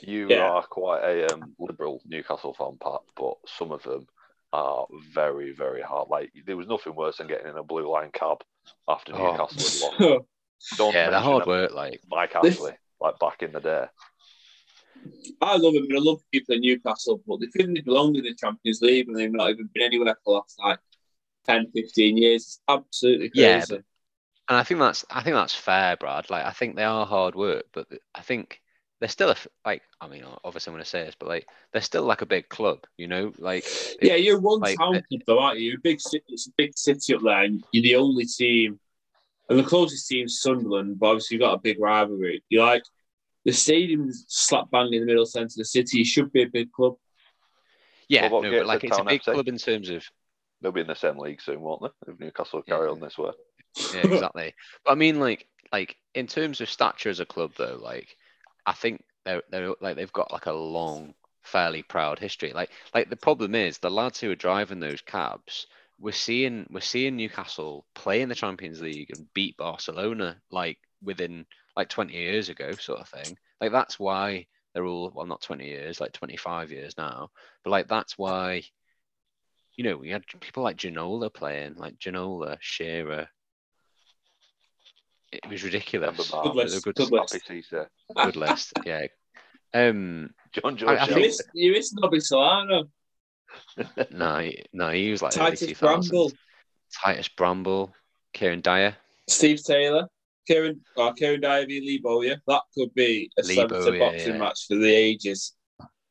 You Yeah. are quite a um, liberal Newcastle fan, Pat, but some of them are very, very hard. Like, there was nothing worse than getting in a blue line cab after Oh. Newcastle had lost. Don't Yeah, they're hard work. Like Mike This- Ashley, like back in the day. I love him and I love people in Newcastle, but they feel they belong in the Champions League and they've not even been anywhere for the last like 10, 15 years. It's absolutely Yeah, crazy. and I think that's I think that's fair, Brad. Like I think they are hard work, but I think they're still a f- like I mean obviously I'm going to say this, but like they're still like a big club, you know, like Yeah, you're one like, town club though, aren't you? You're a big city, it's a big city up there, and you're the only team, and the closest team's Sunderland. But obviously, you've got a big rivalry. You're like the stadium's slap bang in the middle centre of the city. It should be a big club. yeah, What about no, but like it's a big FC? club in terms of They'll be in the same league soon, won't they? If Newcastle carry Yeah. on this way. yeah, exactly. but I mean, like, like in terms of stature as a club, though, like, I think they're they're like they've got like a long, fairly proud history. Like, like the problem is the lads who are driving those cabs. We're seeing we're seeing Newcastle play in the Champions League and beat Barcelona like within like 20 years ago, sort of thing. Like that's why they're all well, not 20 years, like 25 years now. But like that's why, you know, we had people like Ginola playing, like Ginola, Shearer, it was ridiculous. Good Mark? It was a list. good, Good list. Happy good list. Yeah. Um. John I- George I You think- miss, you miss Nobby Solano, No, he- no, he was like early Titus Bramble, Titus Bramble, Kieran Dyer. Steve Taylor, Kieran, or Kieran Dyer v Lee Bowyer. That could be a Lee centre Bowyer, boxing yeah. match for the ages.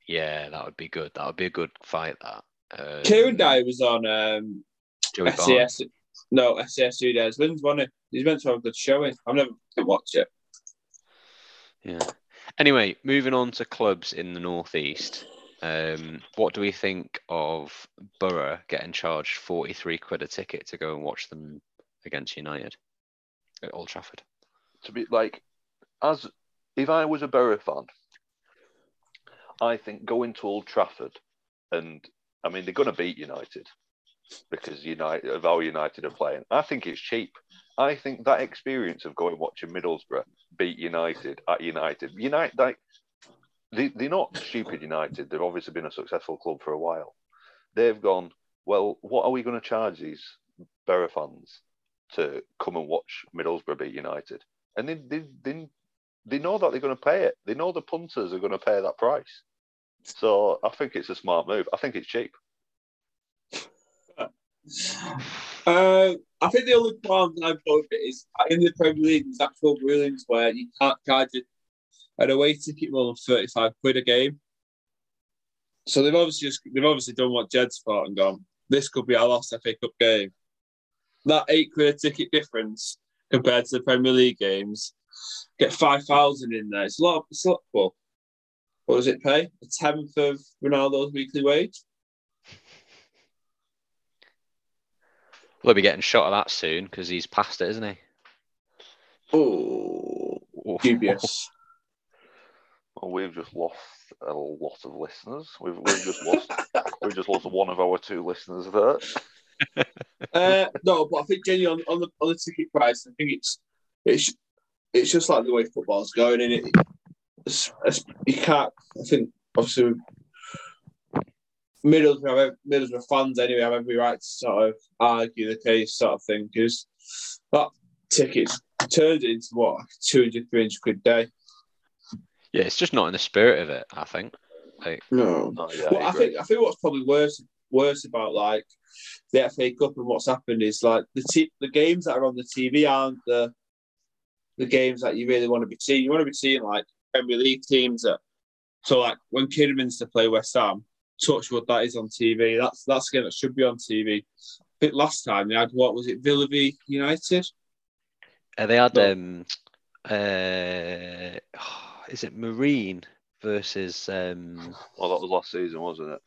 Yeah, that would be good. That would be a good fight. That. Um, Kieran Dyer was on um, Joey Barnes. SAS. No, SAS two days. Wins, wasn't it? He's meant to have a good showing. I've never watched it. Yeah. Anyway, moving on to clubs in the northeast. Um, what do we think of Boro getting charged forty-three quid a ticket to go and watch them against United at Old Trafford? to be like, as if I was a Boro fan, I think going to Old Trafford, and I mean they're going to beat United because United of how United are playing. I think it's cheap. I think that experience of going watching Middlesbrough beat United at United, United like they, they're not stupid. United, they've obviously been a successful club for a while. They've gone well. What are we going to charge these Boro fans to come and watch Middlesbrough beat United? and they, they, they, they know that they're going to pay it. They know the punters are going to pay that price. So I think it's a smart move. I think it's cheap. Uh, I think the only problem I've got is in the Premier League, there's actual rulings where you can't charge it an away ticket more than 35 quid a game. So they've obviously just they've obviously done what Jed's thought and gone, this could be our last FA Cup game. That eight quid ticket difference compared to the Premier League games, get 5,000 in there. It's a lot, it's a lot, well, what does it pay? A tenth of Ronaldo's weekly wage? We'll be getting shot of that soon because he's past it, isn't he? Oh, Oof. dubious. Well, we've just lost a lot of listeners. We've, we've just lost we've just lost one of our two listeners there. Uh, no, but I think genuinely on, on the on the ticket price, I think it's it's it's just like the way football's going, and it it's, it's, you can't. I think obviously Middlesbrough, have- Middlesbrough fans anyway have every right to sort of argue the case, sort of thing, because that ticket's turned into what 200, 300 quid day. Yeah, it's just not in the spirit of it. I think. Like, No, No, yeah, well, I, agree. think I think what's probably worse worse about like the FA Cup and what's happened is like the t- the games that are on the TV aren't the the games that you really want to be seeing. You want to be seeing like Premier League teams that so like when Kidderminster play West Ham, Touchwood that is on TV. That's that's a game that should be on TV. I think last time they had what was it Villa v United? uh, they had No. um, uh, is it Marine versus um, well, that was last season, wasn't it?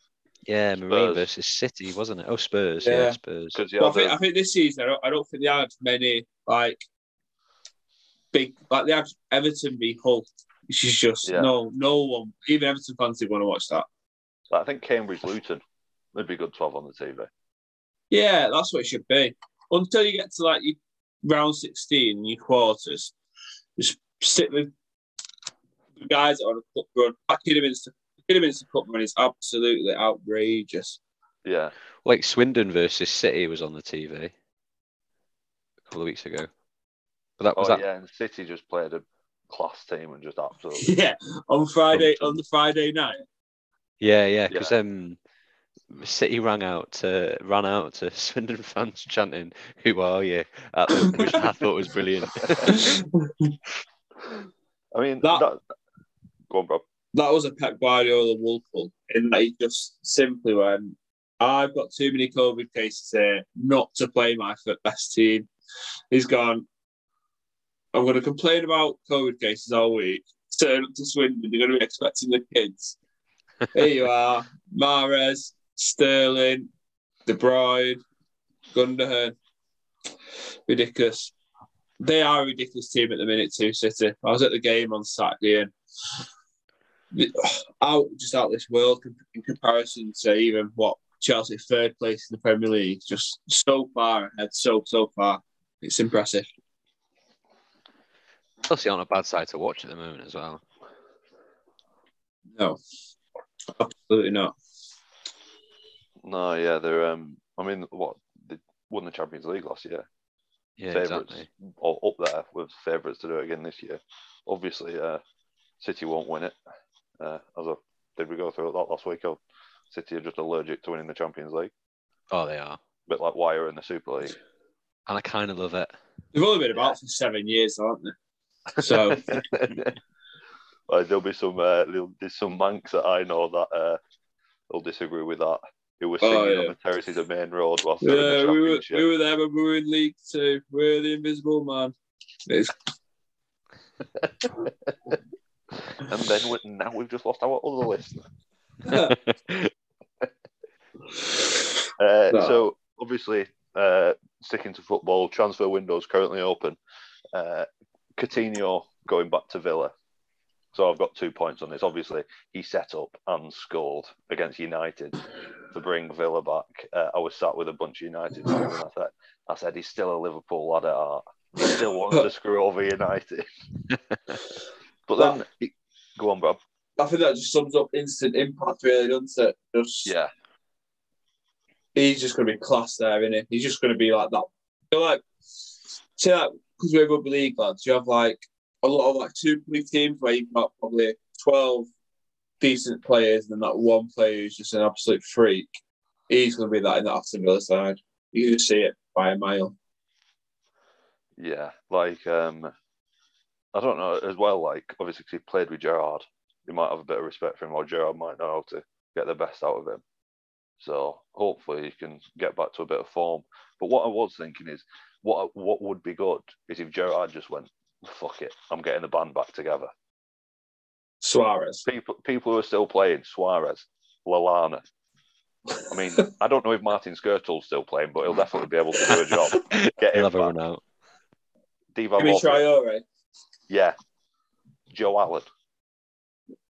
yeah, Marine versus City, wasn't it? Oh, Spurs, yeah, Yeah. Spurs. Well, I think I think this season I don't, I don't think they had many like big like they had Everton v Hull, which is just Yeah. no no one even Everton fans didn't want to watch that. I think Cambridge Luton would be good to have on the TV. Yeah, that's what it should be. Until you get to like your round sixteen, your quarters, just sit with the guys that are on a cup run. That Kidderminster, Kidderminster cup run is absolutely outrageous. Yeah, Like Swindon versus City was on the TV a couple of weeks ago. But that oh was that. yeah, and City just played a class team and just absolutely. Yeah, on Friday on the Friday night. Yeah, yeah, because um, City rang out to ran out to Swindon fans chanting "Who are you?" at them, which I thought was brilliant. I mean, That- that, Go on, bro. that was a Pep Guardiola woeful in that he just simply went, I've got too many COVID cases here not to play my f- best team. He's gone, I'm going to complain about COVID cases all week. Turn up to Swindon, you're going to be expecting the kids. Here you are, Mahrez, Sterling, De Bruyne, Gundogan. Ridiculous. They are a ridiculous team at the minute too, City. I was at the game on Saturday and out just out this world in comparison to even what Chelsea third place in the Premier League. Just so far ahead, so so far. It's impressive. Chelsea aren't a bad side to watch at the moment as well. No, absolutely not. No, yeah, they're. Um, I mean, what they won the Champions League last year. Yeah, favourites exactly. or up there with favourites to do it again this year. Obviously, uh, City won't win it. Uh, as a, did we go through that last week? Or City are just allergic to winning the Champions League, Oh, they are. a bit like Wire in the Super League. And I kind of love it. They've only been about for seven years, aren't they? So Uh, there'll be some uh, there's some Mancs that I know that uh, will disagree with that. Who were Oh, singing yeah. on the terraces of Maine Road whilst yeah, in the we were championship. we were there when we were in League Two. We're the Invisible Man. It's, And then we, now we've just lost our other listener. Uh, No. So obviously, uh, sticking to football, transfer windows currently open. Uh, Coutinho going back to Villa. So I've got two points on this. Obviously, he set up and scored against United to bring Villa back. Uh, I was sat with a bunch of United fans and I said, I said he's still a Liverpool lad at heart. He still wants to screw over United. but then, he, go on, Bob. I think that just sums up instant impact, really, doesn't it? Just Yeah, he's just going to be class there, isn't he? He's just going to be like that. You're like, see, that because we're rugby league lads, you have like a lot of like two league teams where you've got probably twelve decent players, and then that one player who's just an absolute freak. He's going to be that in the Aston Villa side. You can see it by a mile. Yeah, like um, I don't know as well. Like obviously, he played with Gerrard, you might have a bit of respect for him, or Gerrard might know how to get the best out of him. So hopefully, he can get back to a bit of form. But what I was thinking is, what what would be good is if Gerrard just went, "Fuck it, I'm getting the band back together." Suarez. People people who are still playing Suarez, Lallana. I mean, I don't know if Martin Skrtel's still playing, but he'll definitely be able to do a job. Get He'll him have a back. run out. Divock Jimmy Origi. Traore. Yeah. Joe Allen.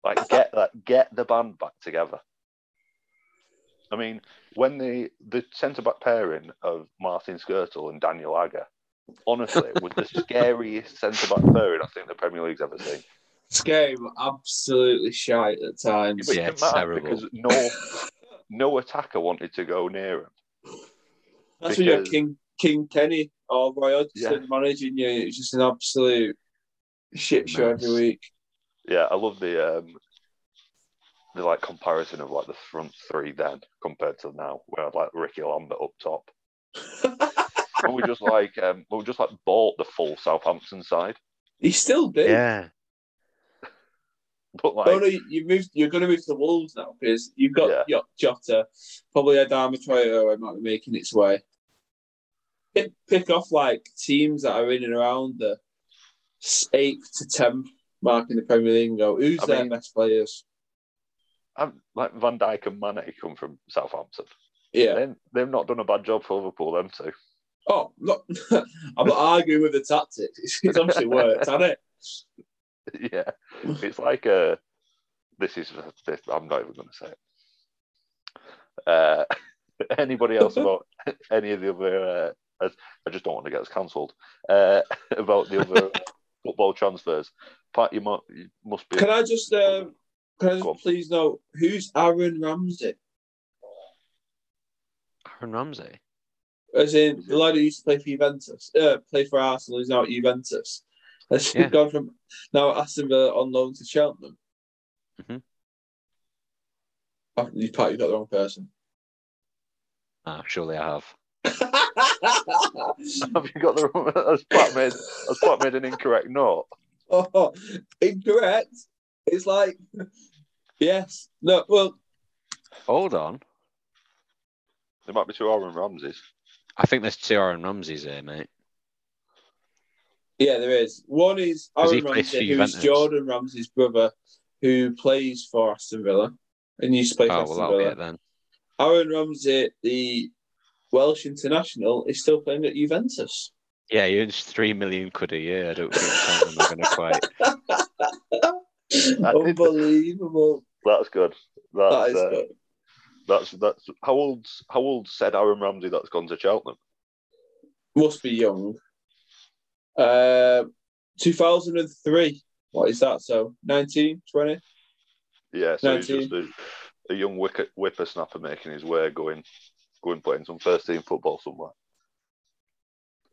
Like get that get the band back together. I mean, when the the centre back pairing of Martin Skrtel and Daniel Agger, honestly, it was the scariest centre back third I think the Premier League's ever seen. This game absolutely shite at times. But Yeah, it's terrible. because no no attacker wanted to go near him. That's when you had because- King King Kenny or Roy Hodgson Yeah. managing you. It's just an absolute shit show Mess. every week. Yeah, I love the um the like comparison of like the front three then compared to now, where I'd like Rickie Lambert up top. and we just like um we just like bought the full Southampton side. he still did. Yeah. But like oh no, you you moved. You're going to move to the Wolves now because you've got Yeah. your Jota, probably Adama Traore might be making its way. Pick, pick off like teams that are in and around the eighth to tenth mark in the Premier League and go, who's I their mean- best players? I'm, like Van Dijk and Mane come from Southampton. Yeah. They, they've not done a bad job for Liverpool, them two. Oh, not, I'm not arguing with the tactics. It's, it's obviously worked, hasn't it? yeah, it's like uh This is this, I'm not even going to say it. Uh, anybody else about any of the other? Uh, I just don't want to get us cancelled. Uh, about the other football transfers. Pat, you, mu- you must be. Can I just, um, can I just please know who's Aaron Ramsey? Aaron Ramsey. As in the lad who used to play for Juventus, uh, play for Arsenal, is now at Juventus. Has Yeah. gone from now Aston Villa on loan to Cheltenham? Mhm. Oh, you you got the wrong person. Ah, surely I have. Have you got the wrong? Has Pat made? Has Pat made an incorrect note? oh, incorrect. It's like, yes, no, well, Hold on. There might be two Aaron Ramses. I think there's two Aaron Ramses here, mate. yeah, there is. One is Does he Aaron play for Ramsey, who's Jordan Ramsey's brother, who plays for Aston Villa and used to play for Oh, Aston well, that'll be Villa. it then. Aaron Ramsey, the Welsh international, is still playing at Juventus. Yeah, he earns three million quid a year. I don't think Tottenham are going to quite. Unbelievable. That's good. That's That is uh, good. That's that's how old's how old said Aaron Ramsey that's gone to Cheltenham? Must be young. Uh, 2003. What is that? So 19, 20? Yeah, so he's just a, a young wicket whippersnapper making his way going going playing some first team football somewhere.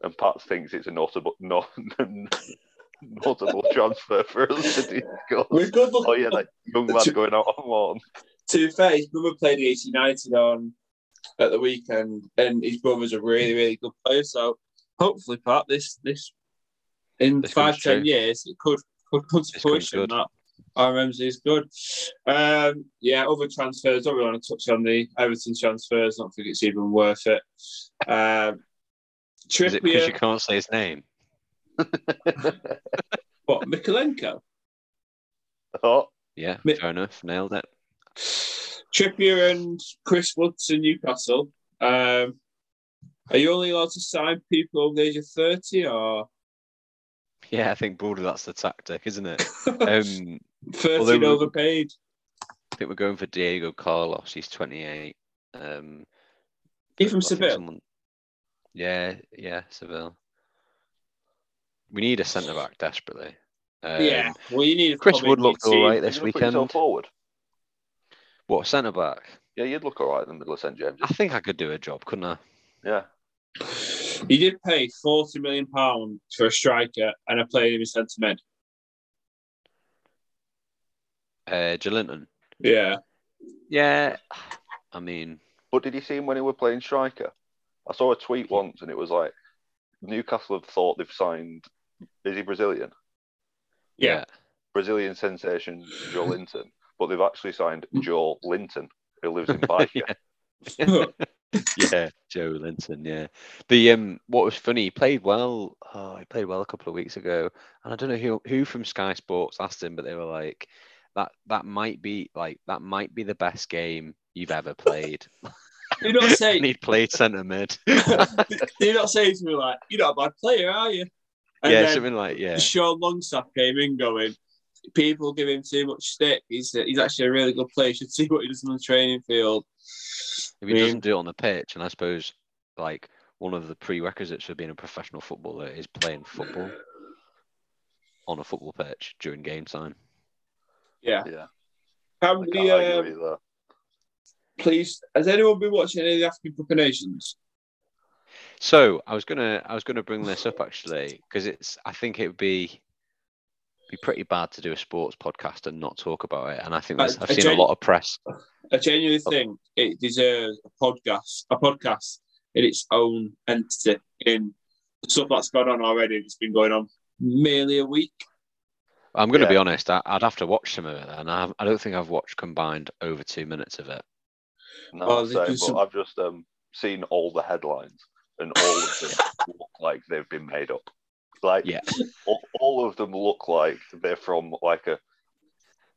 And Pat thinks it's a notable no, notable transfer for us to discuss. We're good looking. Oh yeah, that young lad going out on loan. To be fair, his brother played the 80 United on at the weekend, and his brother's a really, really good player. So hopefully, Pat, this this in This five, comes ten true. years, it could could come to This comes fruition good. that RMZ is good. Um, yeah, other transfers. Don't really want to touch on the Everton transfers. I don't think it's even worth it. Um, Is it because you can't say his name? what Mykolenko? oh, Yeah, Mi- fair enough. Nailed it. Trippier and Chris Wood to Newcastle. Um, are you only allowed to sign people over the age of 30 or Yeah, I think broadly that's the tactic, isn't it? Um, 13 overpaid? I think we're going for Diego Carlos. He's 28. Um, He from Seville? someone- Yeah, yeah, Seville. We need a centre back desperately. Um, yeah. Well, you need a Chris Wood in your looked all team. right you this gonna put yourself weekend. forward. What centre back? Yeah, you'd look all right in the middle of St James's. I think I could do a job, couldn't I? Yeah, He did pay 40 million pound for a striker, and I played him in centre mid. Uh, Joelinton. Yeah. Yeah, I mean, but did you see him when he were playing striker? I saw a tweet once, and it was like Newcastle have thought they've signed. Is he Brazilian? Yeah. Brazilian sensation Joe Linton, but they've actually signed Joe Linton, who lives in Byker. yeah, Joe Linton. Yeah, the um, what was funny, he played well. Oh, he played well a couple of weeks ago, and I don't know who who from Sky Sports asked him, but they were like, that that might be like that might be the best game you've ever played. Do not say. and he played centre mid. do not say to me like, "You're not a bad player, are you?" And yeah, then something like yeah. Sean Longstaff came in going, "People give him too much stick. He's he's actually a really good player. You should see what he does on the training field." If he I mean- doesn't do it on the pitch, and I suppose like one of the prerequisites for being a professional footballer is playing football on a football pitch during game time. Yeah. Yeah, How I can't argue Um, please, has anyone been watching any of the African Cup Nations? So I was gonna I was gonna bring this up actually because it's I think it would be be pretty bad to do a sports podcast and not talk about it. And I think there's, I- I've I seen gen- a lot of press. I genuinely think it deserves a podcast, a podcast in its own entity. In the stuff that's gone on already, it's been going on merely a week. I'm going to be honest. I, I'd have to watch some of it, and I, I don't think I've watched combined over two minutes of it. No, Oh, same, but some- I've just um, seen all the headlines, and all of them look like they've been made up. Like, Yeah. all, all of them look like they're from like a,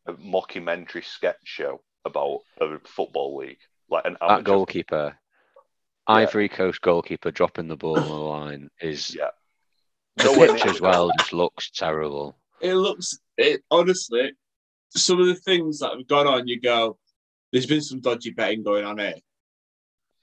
a mockumentary sketch show about a football league, like an That amateur. goalkeeper, Ivory Coast goalkeeper, dropping the ball on the line is Yeah. the Nowhere pitch as well just looks terrible. It looks, it honestly, some of the things that have gone on, you go, there's been some dodgy betting going on here.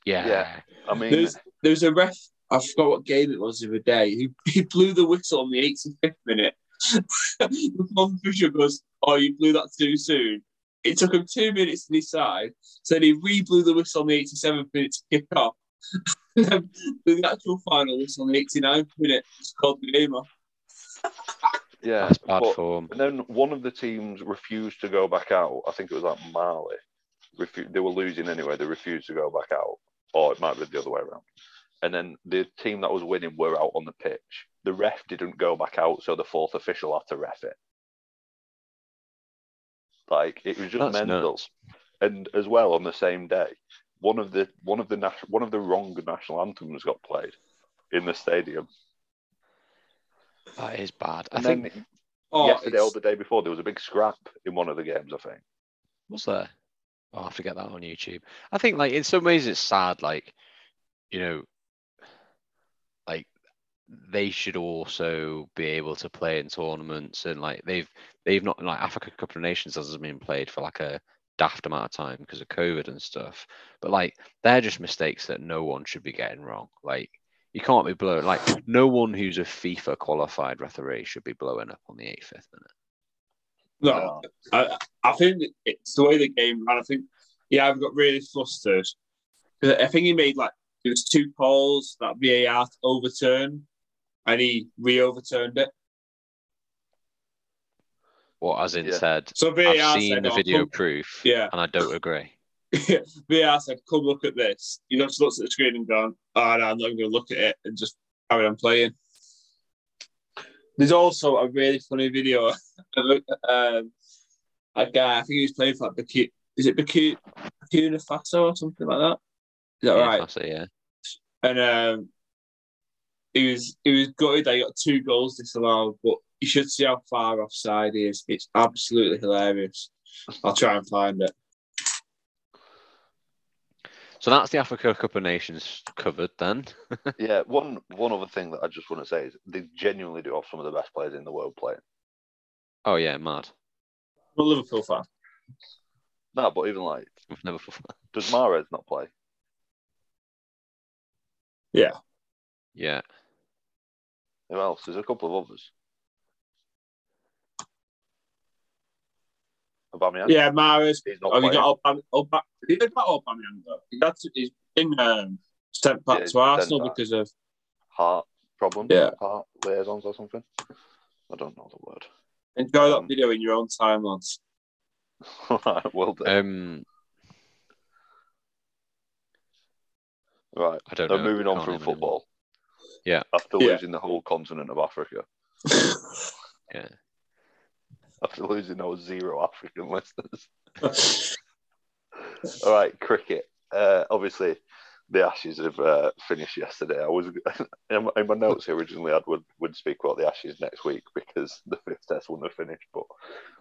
Yeah, Yeah. I mean, There's there's a ref. I forgot what game it was the other day. He, he blew the whistle on the 85th minute. the fourth official goes, "Oh, you blew that too soon." It took him two minutes to decide. So then he re-blew the whistle on the 87th minute to kick off. Then the actual final whistle on the 89th minute just called the game off. yeah, that's bad but- form. And then one of the teams refused to go back out. I think it was like Mali. Refu- they were losing anyway. They refused to go back out, or it might be the other way around. And then the team that was winning were out on the pitch. The ref didn't go back out, so the fourth official had to ref it. Like it was just That's mental. nuts. And as well on the same day, one of the one of the nat- one of the wrong national anthems got played in the stadium. That is bad. I think Oh, yesterday or the day before, there was a big scrap in one of the games. I think. was there. Oh, I get that on YouTube. I think like in some ways it's sad. Like you know, like they should also be able to play in tournaments and like they've they've not like Africa Cup of Nations hasn't been played for like a daft amount of time because of COVID and stuff. But like they're just mistakes that no one should be getting wrong. Like you can't be blowing like no one who's a FIFA qualified referee should be blowing up on the 85th minute. No, I, I think it's the way the game ran. I think yeah, I've got really flustered. 'Cause I think he made like it was two calls that VAR overturned, and he re-overturned it. What as in Yeah. said, So VAR I've seen said, the "Oh, video come-" proof Yeah, and I don't agree. VAR said, "Come look at this." You know, just looks at the screen and gone, "Oh no, I'm not going to look at it," and just carry on playing. There's also a really funny video of um, a guy. I think he was playing for like Baku, is it Baku, Burkina Faso or something like that? Is that Yeah, right? that's it, yeah. and um, he was he was gutted that he got two goals disallowed, but you should see how far offside he is. It's absolutely hilarious. I'll try and find it. So that's the Africa Cup of Nations covered then. Yeah, one one other thing that I just want to say is they genuinely do have some of the best players in the world playing. Oh yeah, mad. I'm a Liverpool fan. No, but even like, We've never does Mahrez not play? Yeah, Yeah. Who else? There's a couple of others. Aubameyang. yeah, Mahrez. He's not Oh, you got Aubame- Aubame- He did got Aubameyang though. He got to, he's been um, sent back Yeah, to Arsenal back. because of heart problems. Yeah. Heart liaisons or something. I don't know the word. enjoy that Um, video in your own time, lads. right, well done. Um right. I don't So know. moving on from name anyone. football. Yeah. After Yeah. losing the whole continent of Africa. Yeah. After losing those zero African listeners. All right, cricket. Uh, obviously, the Ashes have uh, finished yesterday. I was in my- in my notes originally, I would would speak about the Ashes next week because the fifth test wouldn't have finished. But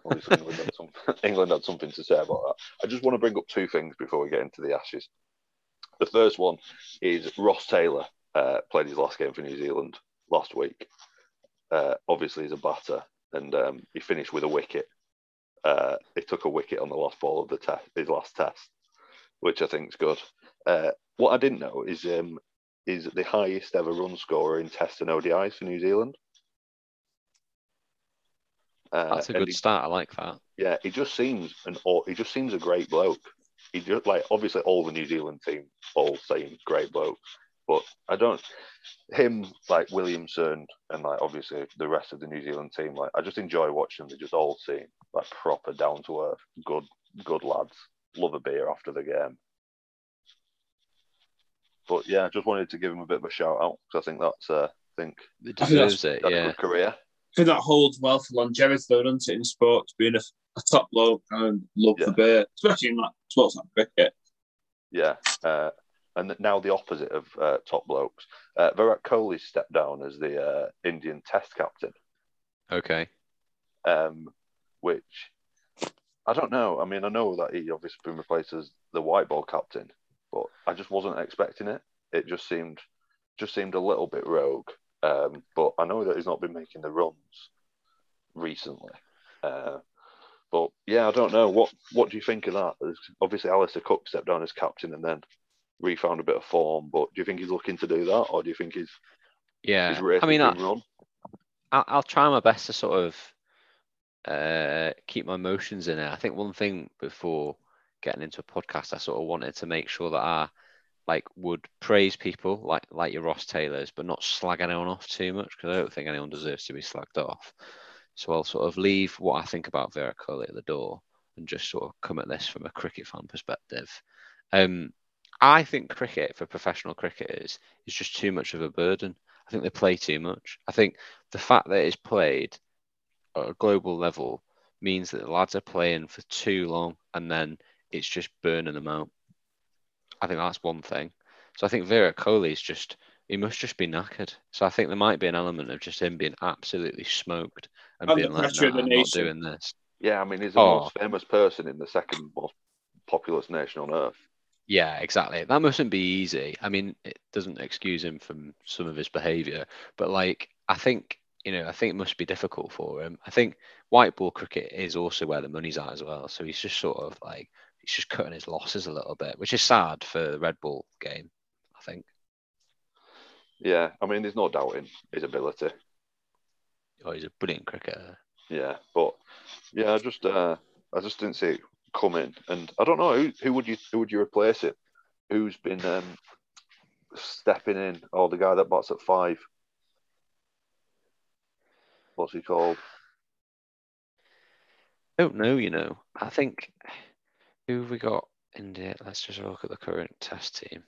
obviously, England had, some, England had something to say about that. I just want to bring up two things before we get into the Ashes. The first one is Ross Taylor uh, played his last game for New Zealand last week. Uh, obviously, he's a batter, and um, he finished with a wicket. Uh, he took a wicket on the last ball of the test, his last test, which I think is good. Uh, what I didn't know is um, is the highest ever run scorer in Test and ODIs for New Zealand. Uh, That's a good he- start. I like that. yeah, he just seems an he just seems a great bloke. He just like obviously all the New Zealand team all seem great bloke, but I don't him like Williamson and like obviously the rest of the New Zealand team. Like I just enjoy watching. them. They just all seem like proper down to earth, good good lads. Love a beer after the game. But yeah, I just wanted to give him a bit of a shout out because I think that's uh, I think It I think that's- deserves it. that's a Yeah. good career. I think that holds well for longevity, though, doesn't it, in sports, being a, a top bloke and love Yeah. the beer, especially in like sports like cricket. Yeah. Uh, and now the opposite of uh, top blokes. Uh, Virat Kohli stepped down as the uh, Indian Test captain, Okay. um, which I don't know. I mean, I know that he obviously been replaced as the white ball captain, but I just wasn't expecting it. It just seemed just seemed a little bit rogue. Um, but I know that he's not been making the runs recently. Uh, but yeah, I don't know. What what do you think of that? Obviously, Alastair Cook stepped down as captain and then refound a bit of form. But do you think he's looking to do that, or do you think he's Yeah. race I mean, I, run? I'll, I'll try my best to sort of uh, keep my emotions in it. I think one thing before getting into a podcast, I sort of wanted to make sure that I like would praise people like like your Ross Taylors, but not slag anyone off too much because I don't think anyone deserves to be slagged off. So I'll sort of leave what I think about Virat Kohli at the door and just sort of come at this from a cricket fan perspective. Um, I think cricket for professional cricketers is just too much of a burden. I think they play too much. I think the fact that it's played at a global level means that the lads are playing for too long and then it's just burning them out. I think that's one thing. So I think Virat Kohli is just he must just be knackered. So I think there might be an element of just him being absolutely smoked and Under being like, nah, I'm not doing this. Yeah, I mean, he's the Oh. most famous person in the second most populous nation on earth. Yeah, exactly. That mustn't be easy. I mean, it doesn't excuse him from some of his behaviour, but like I think you know, I think it must be difficult for him. I think white ball cricket is also where the money's at as well. So he's just sort of like he's just cutting his losses a little bit, which is sad for the red ball game. I think. Yeah, I mean, there's no doubting his ability. Oh, he's a brilliant cricketer. Yeah, but yeah, I just uh, I just didn't see it coming, and I don't know who who would you who would you replace it? Who's been um, stepping in? Oh, the guy that bats at five. What's he called? I don't know, you know. I think who have we got in there? Let's just look at the current test team.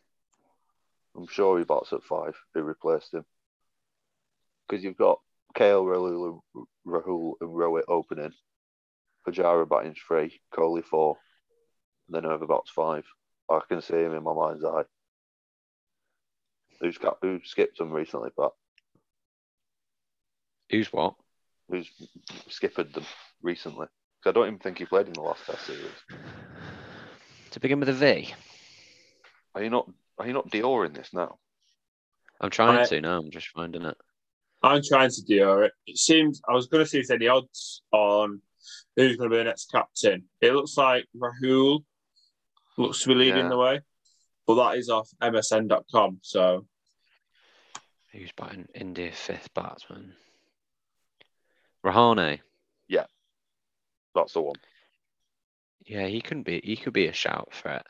I'm sure he bats at five. Who replaced him? Because you've got KL, Rahul, Rahul, and Rohit opening. Pujara batting three, Kohli four, and then whoever bats five. I can see him in my mind's eye. Who's got who skipped them recently, but Who's what? who's skipped them recently? Because I don't even think he played in the last test series. To begin with a V. Are you not? Are you not Dior in this now? I'm trying I- to now. I'm just finding it. I'm trying to do it. It seems I was going to see if there's any odds on who's going to be the next captain. It looks like Rahul looks to be leading Yeah. the way, but that is off MSN.com. So Who's batting India fifth batsman? Rahane. Yeah, that's the one. Yeah, he couldn't be. He could be a shout threat.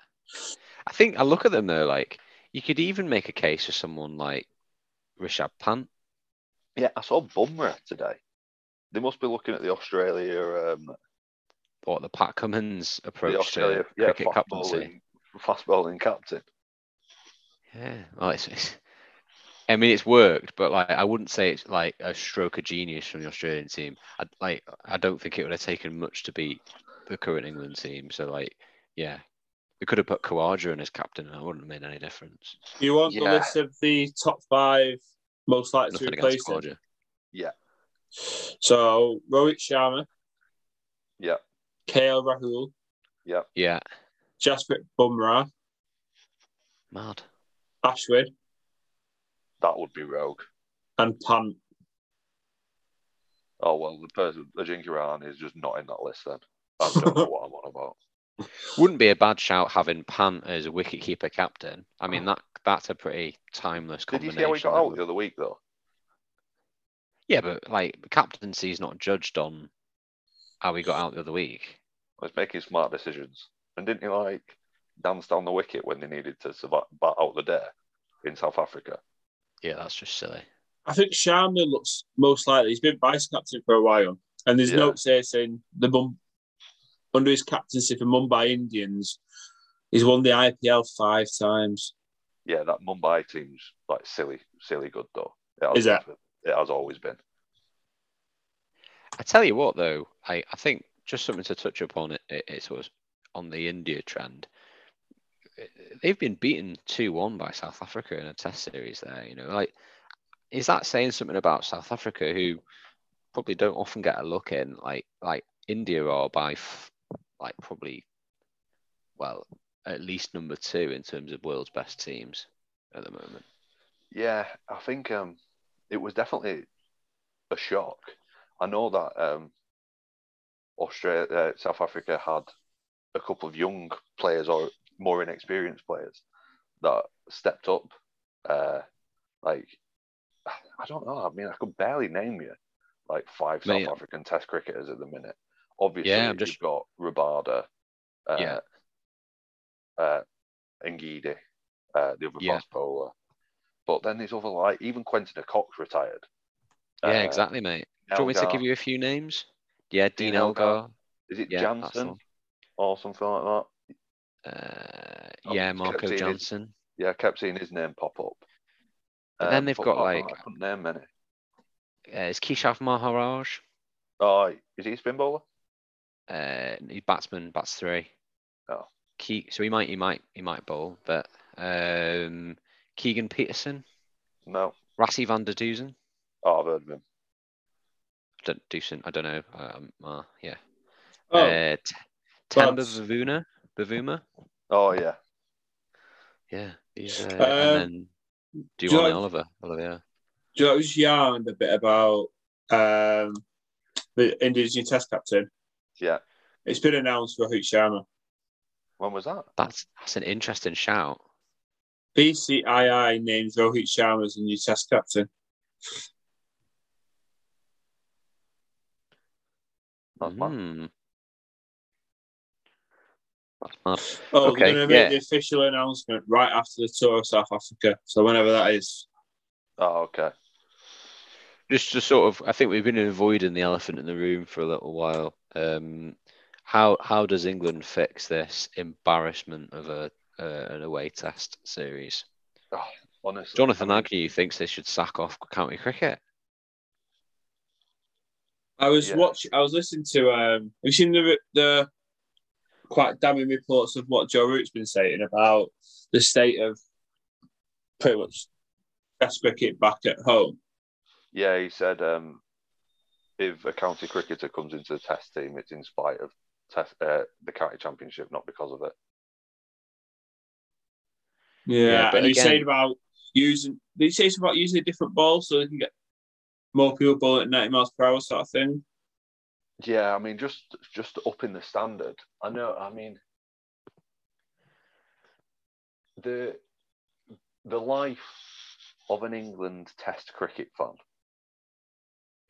I think I look at them though. Like you could even make a case for someone like Rishabh Pant. Yeah, I saw Bumrah today. They must be looking at the Australia, um, or the Pat Cummins the approach Australia, to yeah, cricket fast captaincy. bowling, fast bowling captain. Yeah, well, it's, it's. I mean, it's worked, but like I wouldn't say it's like a stroke of genius from the Australian team. I like I don't think it would have taken much to beat the current England team. So like, yeah, we could have put Khawaja in as captain, and it wouldn't have made any difference. you want the list of the top five most likely to Nothing against replace him? Khawaja. Yeah, So Rohit Sharma, yeah, KL Rahul, yeah. Yeah, Jasprit Bumrah, mad. Ashwin, That would be rogue. and Pant. Oh well, the person, Ajinkya Rahane is just not in that list. Then I don't know what I'm on about. Wouldn't be a bad shout having Pant as a wicketkeeper captain. I mean oh. that that's a pretty timeless combination. Did you see how he got out the other week though? Yeah, but like captaincy is not judged on how he got out the other week. He was making smart decisions, and didn't he like dance down the wicket when they needed to survive, bat out the day in South Africa? Yeah, that's just silly. I think Sharma looks most likely. He's been vice captain for a while, and there's Yeah. notes here saying the Mum under his captaincy for Mumbai Indians, he's won the IPL five times. Yeah, that Mumbai team's like silly, silly good though. It has Is it? It has always been. I tell you what, though, I, I think just something to touch upon it, it, it was on the India trend. They've been beaten two one by South Africa in a Test series. There, you know, like is that saying something about South Africa, who probably don't often get a look in, like like India are by f- like probably, well, at least number two in terms of world's best teams at the moment. Yeah, I think um, it was definitely a shock. I know that um, Australia, uh, South Africa had a couple of young players or more inexperienced players that stepped up. Uh, like, I don't know. I mean, I could barely name you like five Mate. South African Test cricketers at the minute. Obviously, Yeah, I'm just- you've got Rabada, uh, Yeah. uh, Ngidi, uh, the other Yeah. fast bowler. But then there's other like even Quinton Cox retired. Yeah, Uh, exactly, mate. Do you want me to give you a few names? Yeah, Dean, Dean Elgar. Elgar. Is it Yeah, Jansen or something like that? Uh, yeah, Marco seeing his- Johnson. Yeah, I kept seeing his name pop up. But then Um, they've got, like- I couldn't name many. Uh, is Keshav Maharaj? Oh, is he a spin bowler? Uh, he's batsman, bats three. Oh. Ke- so he might, he might, he might bowl. But um, Keegan Petersen, No. Rassie van der Dussen, Oh, I've heard of him. don't, Dusen, I don't know. Um, uh, yeah. Oh, Uh, T- Temba Buds. Bavuma, Bavuma. Oh, yeah. Yeah, he's. Uh, Um, and then do you Duane like- Oliver. Oliver, yeah. do you know, it was yarned a bit about um, the India's new test captain. Yeah. It's been announced Rohit Sharma. When was that? That's that's an interesting shout. BCCI names Rohit Sharma as the new test captain. That's mad. Hmm. That's mad. Oh, Okay, they're going to make yeah. the official announcement right after the tour of South Africa. So whenever that is. Oh, okay. Just to sort of, I think we've been avoiding the elephant in the room for a little while. Um, how how does England fix this embarrassment of a uh, an away test series? Oh, honestly. Jonathan Agnew thinks they should sack off county cricket. I was Yeah. watching. I was listening to. Um, we've seen the the quite damning reports of what Joe Root's been saying about the state of pretty much Test cricket back at home. Yeah, he said um, if a county cricketer comes into the test team, it's in spite of test, uh, the county championship, not because of it. Yeah, Yeah, but and again- saying about using. He say something about using a different ball so they can get more people bowling at ninety miles per hour, sort of thing? Yeah, I mean, just just upping the standard. I know. I mean, the the life of an England Test cricket fan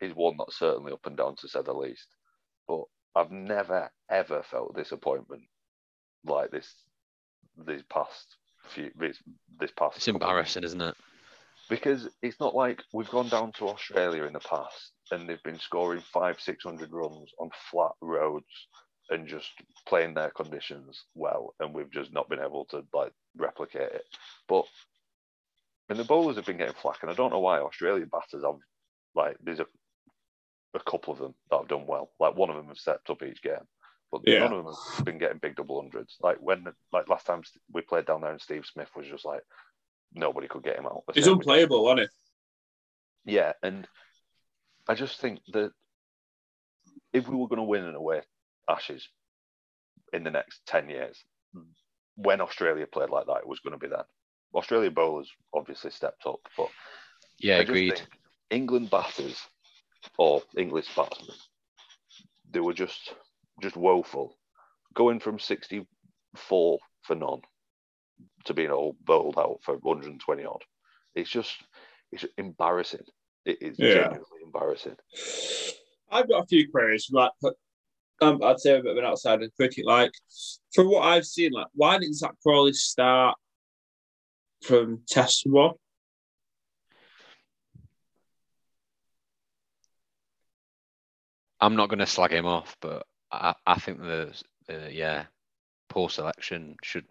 is one that's certainly up and down to say the least. But I've never ever felt disappointment like this these past few this, past. It's embarrassing, isn't it? because it's not like we've gone down to Australia in the past and they've been scoring five, six hundred runs on flat roads and just playing their conditions well, and we've just not been able to like replicate it. But and the bowlers have been getting flack, and I don't know why Australian batters have like there's a a couple of them that have done well. Like one of them has stepped up each game, but Yeah. none of them have been getting big double hundreds. Like when like last time we played down there, and Steve Smith was just like nobody could get him out. The He's unplayable, wasn't it? yeah, and I just think that if we were going to win an away Ashes in the next 10 years, hmm. when Australia played like that, it was going to be that. Australia bowlers obviously stepped up, but Yeah, I just agreed. think England batters or English batsmen, they were just just woeful. Going from 64 for none to being all bowled out for 120 odd. It's just it's embarrassing. It is Yeah. genuinely embarrassing. I've got a few queries. Like, um, I'd say a bit of an outside of cricket. Like, from what I've seen, like, why didn't Zak Crawley start from Test one? I'm not going to slag him off, but I, I think the uh, yeah poor selection should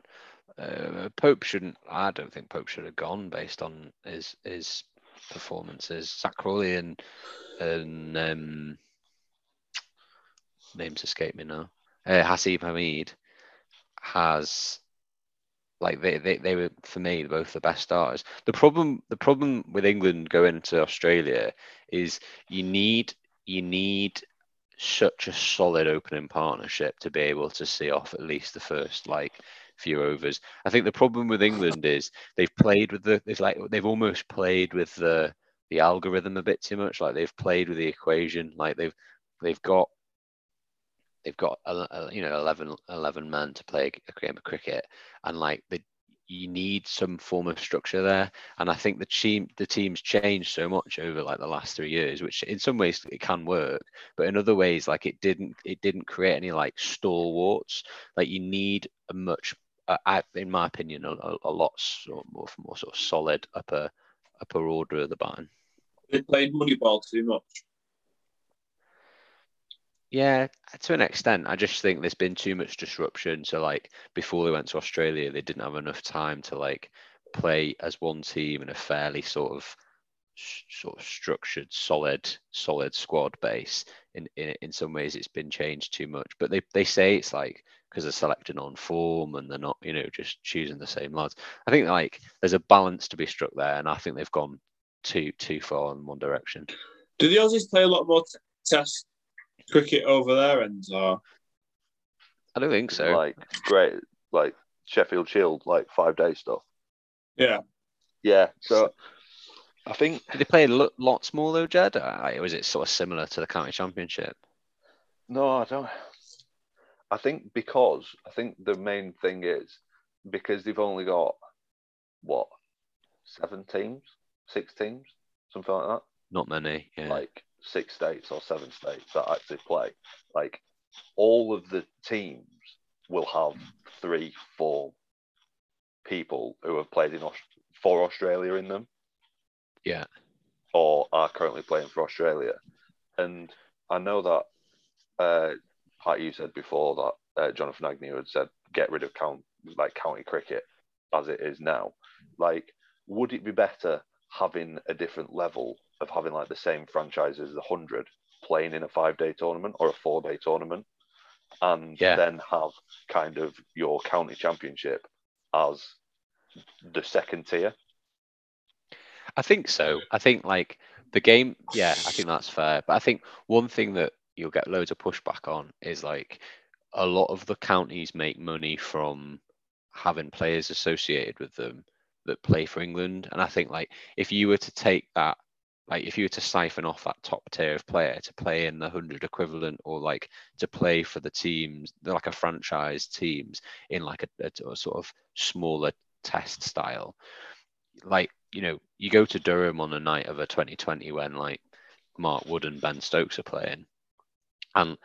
uh, Pope shouldn't. I don't think Pope should have gone based on his his performances. Zak Crawley and and um, names escape me now. Uh, Hasib Hamid has like they, they, they were for me both the best starters. The problem the problem with England going to Australia is you need you need such a solid opening partnership to be able to see off at least the first like few overs. I think the problem with England is they've played with the they've like they've almost played with the the algorithm a bit too much. Like they've played with the equation. Like they've they've got they've got a, a, you know 11, 11 men to play a game of cricket, and like the you need some form of structure there. And I think the team the team's changed so much over like the last three years, which in some ways it can work, but in other ways like it didn't it didn't create any like stalwarts. Like you need a much uh, in my opinion, a, a, lot sort more, more sort of solid upper upper order of the batting. They played Moneyball too much. Yeah, to an extent. I just think there's been too much disruption. So like before they went to Australia, they didn't have enough time to like play as one team in a fairly sort of sort of structured, solid, solid squad base. In, in in some ways, it's been changed too much. But they they say it's like because they're selecting on form and they're not, you know, just choosing the same lads. I think like there's a balance to be struck there, and I think they've gone too too far in one direction. Do the Aussies play a lot more t- test cricket over there and or I don't think so. Like great, like Sheffield Shield, like five day stuff. yeah? Yeah. So I think Did they play a lo- lots more though, Jed? Or was it sort of similar to the county championship? no, I don't. I think because I think the main thing is because they've only got what seven teams, six teams, something like that. Not many. Yeah. like six states or seven states that actually play, like all of the teams will have three, four people who have played in Aus- for Australia in them yeah. or are currently playing for Australia. And I know that, uh, like you said before, that uh, Jonathan Agnew had said get rid of count like county cricket as it is now. Like, would it be better having a different level of having like the same franchise as the hundred playing in a five day tournament or a four day tournament, and Yeah. then have kind of your county championship as the second tier? I think so. I think like the game, yeah, I think that's fair. But I think one thing that you'll get loads of pushback on is like a lot of the counties make money from having players associated with them that play for England. And I think like if you were to take that, like if you were to siphon off that top tier of player to play in the hundred equivalent or like to play for the teams, like a franchise teams in like a, a- a sort of smaller test style, like you know, you go to Durham on a night of a 2020 when like Mark Wood and Ben Stokes are playing, and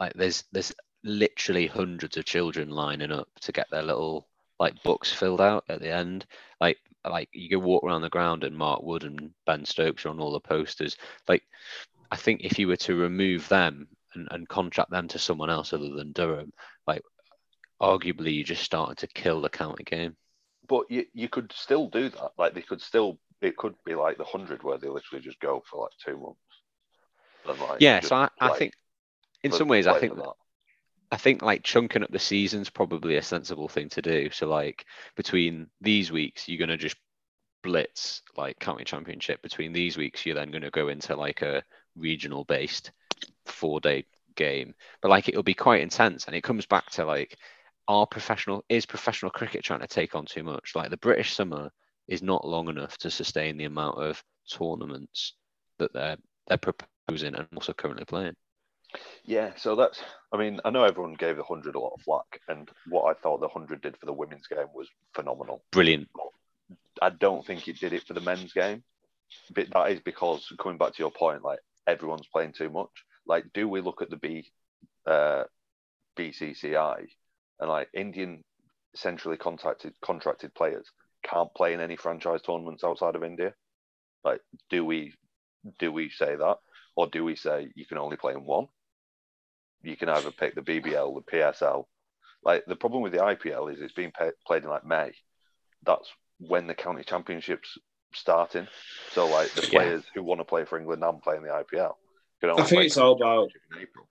like there's there's literally hundreds of children lining up to get their little like books filled out at the end. Like like you go walk around the ground and Mark Wood and Ben Stokes are on all the posters. Like I think if you were to remove them and, and contract them to someone else other than Durham, like arguably you just started to kill the county game. But you, you could still do that. Like they could still, it could be like the hundred where they literally just go for like two months. And, like, Yeah, so I, I play think in some ways I think that. I think like chunking up the season's probably a sensible thing to do. So like between these weeks, you're gonna just blitz like county championship. Between these weeks, you're then gonna go into like a regional based four day game. But like it'll be quite intense, and it comes back to like are professional is professional cricket trying to take on too much? Like the British summer is not long enough to sustain the amount of tournaments that they're they're proposing and also currently playing. Yeah, so that's. I mean, I know everyone gave the hundred a lot of flack, and what I thought the hundred did for the women's game was phenomenal. Brilliant. I don't think it did it for the men's game, but that is because coming back to your point, like everyone's playing too much. Like, do we look at the B, uh, BCCI, and like Indian centrally contracted contracted players can't play in any franchise tournaments outside of India? Like, do we do we say that, or do we say you can only play in one? You can either pick the BBL, the PSL. Like the problem with the IPL is it's being pa played in like May. That's when the county championships starting. So like the Yeah. players who want to play for England and play in the IPL can only I think it's all the about- in April.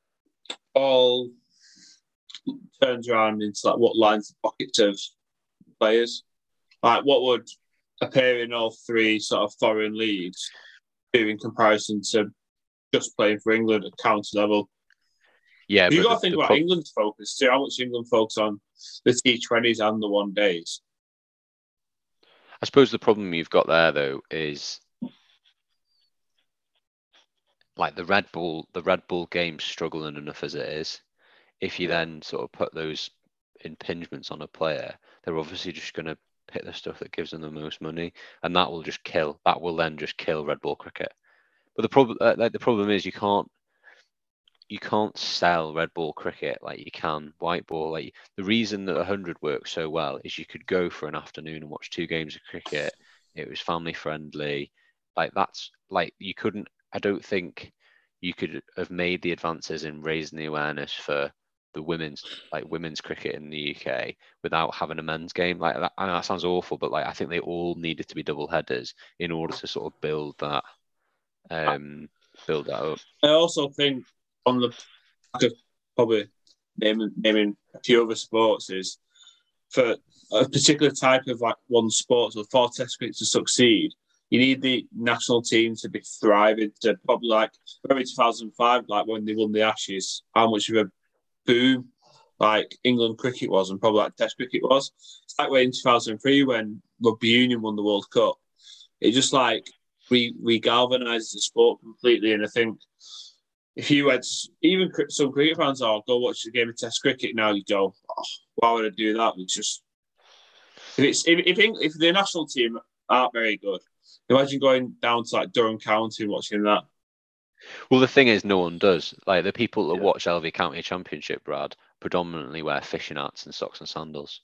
all turns around into like what lines the pockets of players. Like what would appear in all three sort of foreign leagues do in comparison to just playing for England at county level? Yeah, you got to think about England's focus too. How much England focus on the T20s and the one days? I suppose the problem you've got there though is like the Red ball, the Red ball game's struggling enough as it is. If you then sort of put those impingements on a player, they're obviously just going to pick the stuff that gives them the most money, and that will just kill. That will then just kill Red ball cricket. But the problem, uh, like the problem is, you can't, you can't sell Red ball cricket like you can white ball. Like the reason that 100 works so well is you could go for an afternoon and watch two games of cricket. It was family friendly. Like that's like you couldn't. I don't think you could have made the advances in raising the awareness for the women's like women's cricket in the UK without having a men's game. Like that, I know that sounds awful, but like I think they all needed to be double headers in order to sort of build that um build that up. I also think on the back of probably naming, naming a few other sports is for a particular type of like one sport, or for Test cricket to succeed, you need the national team to be thriving. To probably like remember 2005, like when they won the Ashes, how much of a boom like England cricket was, and probably like Test cricket was. It's like when in 2003 when Rugby Union won the World Cup. It just like we we galvanised the sport completely, and I think if you had even some cricket fans are go watch the game of Test cricket now, you go, oh, why would I do that? It's just if it's if if, if the national team aren't very good, imagine going down to like Durham County and watching that. Well, the thing is, no one does. Like the people that Yeah. watch LV County Championship, Brad, predominantly wear fishing hats and socks and sandals,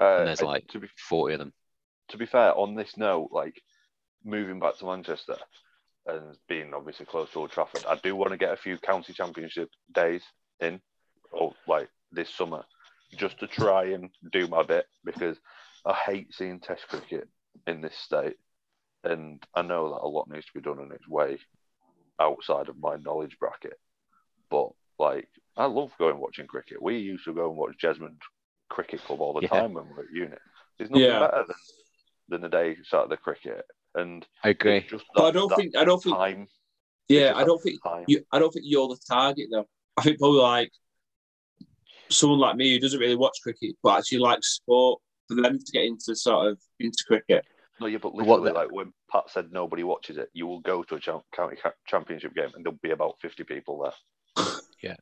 Uh, and there's like to be forty of them. to be fair, on this note, like moving back to Manchester and being obviously close to Old Trafford, I do want to get a few county championship days in, or like this summer, just to try and do my bit because I hate seeing Test cricket in this state, and I know that a lot needs to be done in its way outside of my knowledge bracket. But like, I love going watching cricket. We used to go and watch Jesmond Cricket Club all the Yeah. time when we were at uni. There's nothing Yeah. better than than the day sat at the cricket, and I agree. it's just But I don't think I don't think time. yeah I don't think time. you I don't think you're the target though. I think probably like someone like me who doesn't really watch cricket but actually likes sport for them to get into sort of into cricket. No, yeah, but What literally, the- like when Pat said nobody watches it, you will go to a cha- county ca- championship game and there'll be about fifty people there. Yeah,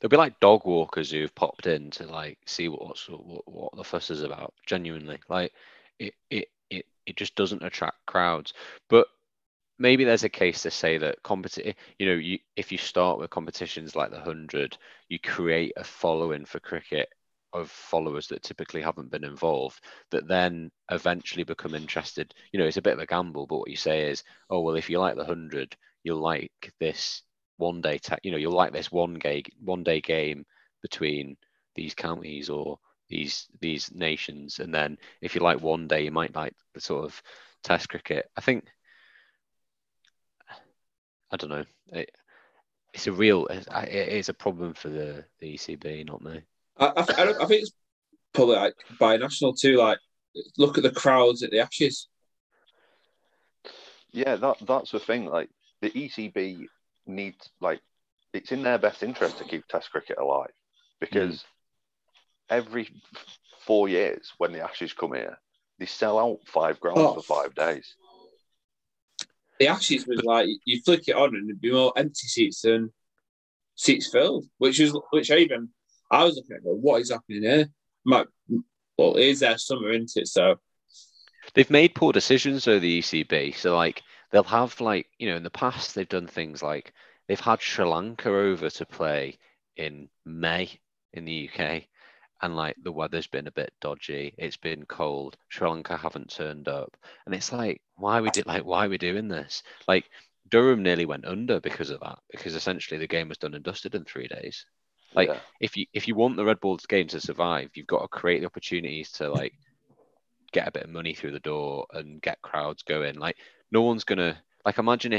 there'll be like dog walkers who've popped in to like see what what's, what, what the fuss is about. Genuinely, like it, it, it, just doesn't attract crowds. But maybe there's a case to say that competi- eh, you know, you if you start with competitions like the hundred, you create a following for cricket of followers that typically haven't been involved that then eventually become interested. You know, it's a bit of a gamble, but what you say is, oh well, if you like the hundred, you'll like this one day, ta- you know, you'll like this one day one day game between these counties or these these nations, and then if you like one day, you might like the sort of Test cricket. I think I don't know. It, it's a real it, it is a problem for the, the ECB, not me. I, I, I, think it's probably like binational too. Like look at the crowds at the Ashes. Yeah, that that's the thing. Like the ECB needs like it's in their best interest to keep Test cricket alive mm. because every four years when the Ashes come here, they sell out five grounds Oh. for five days. The Ashes was like you flick it on and there'd be more empty seats than seats filled, which is which I even I was looking at going, what is happening here? My, well, it is their summer, isn't it? So They've made poor decisions though, the ECB. So like they'll have like, you know, in the past they've done things like they've had Sri Lanka over to play in May in the UK and like the weather's been a bit dodgy. It's been cold. Sri Lanka haven't turned up. And it's like, why we did like why are we doing this? Like Durham nearly went under because of that, because essentially the game was done and dusted in three days. Like yeah. if you if you want the Red balls game to survive, you've got to create the opportunities to like get a bit of money through the door and get crowds going. Like no one's gonna like imagine if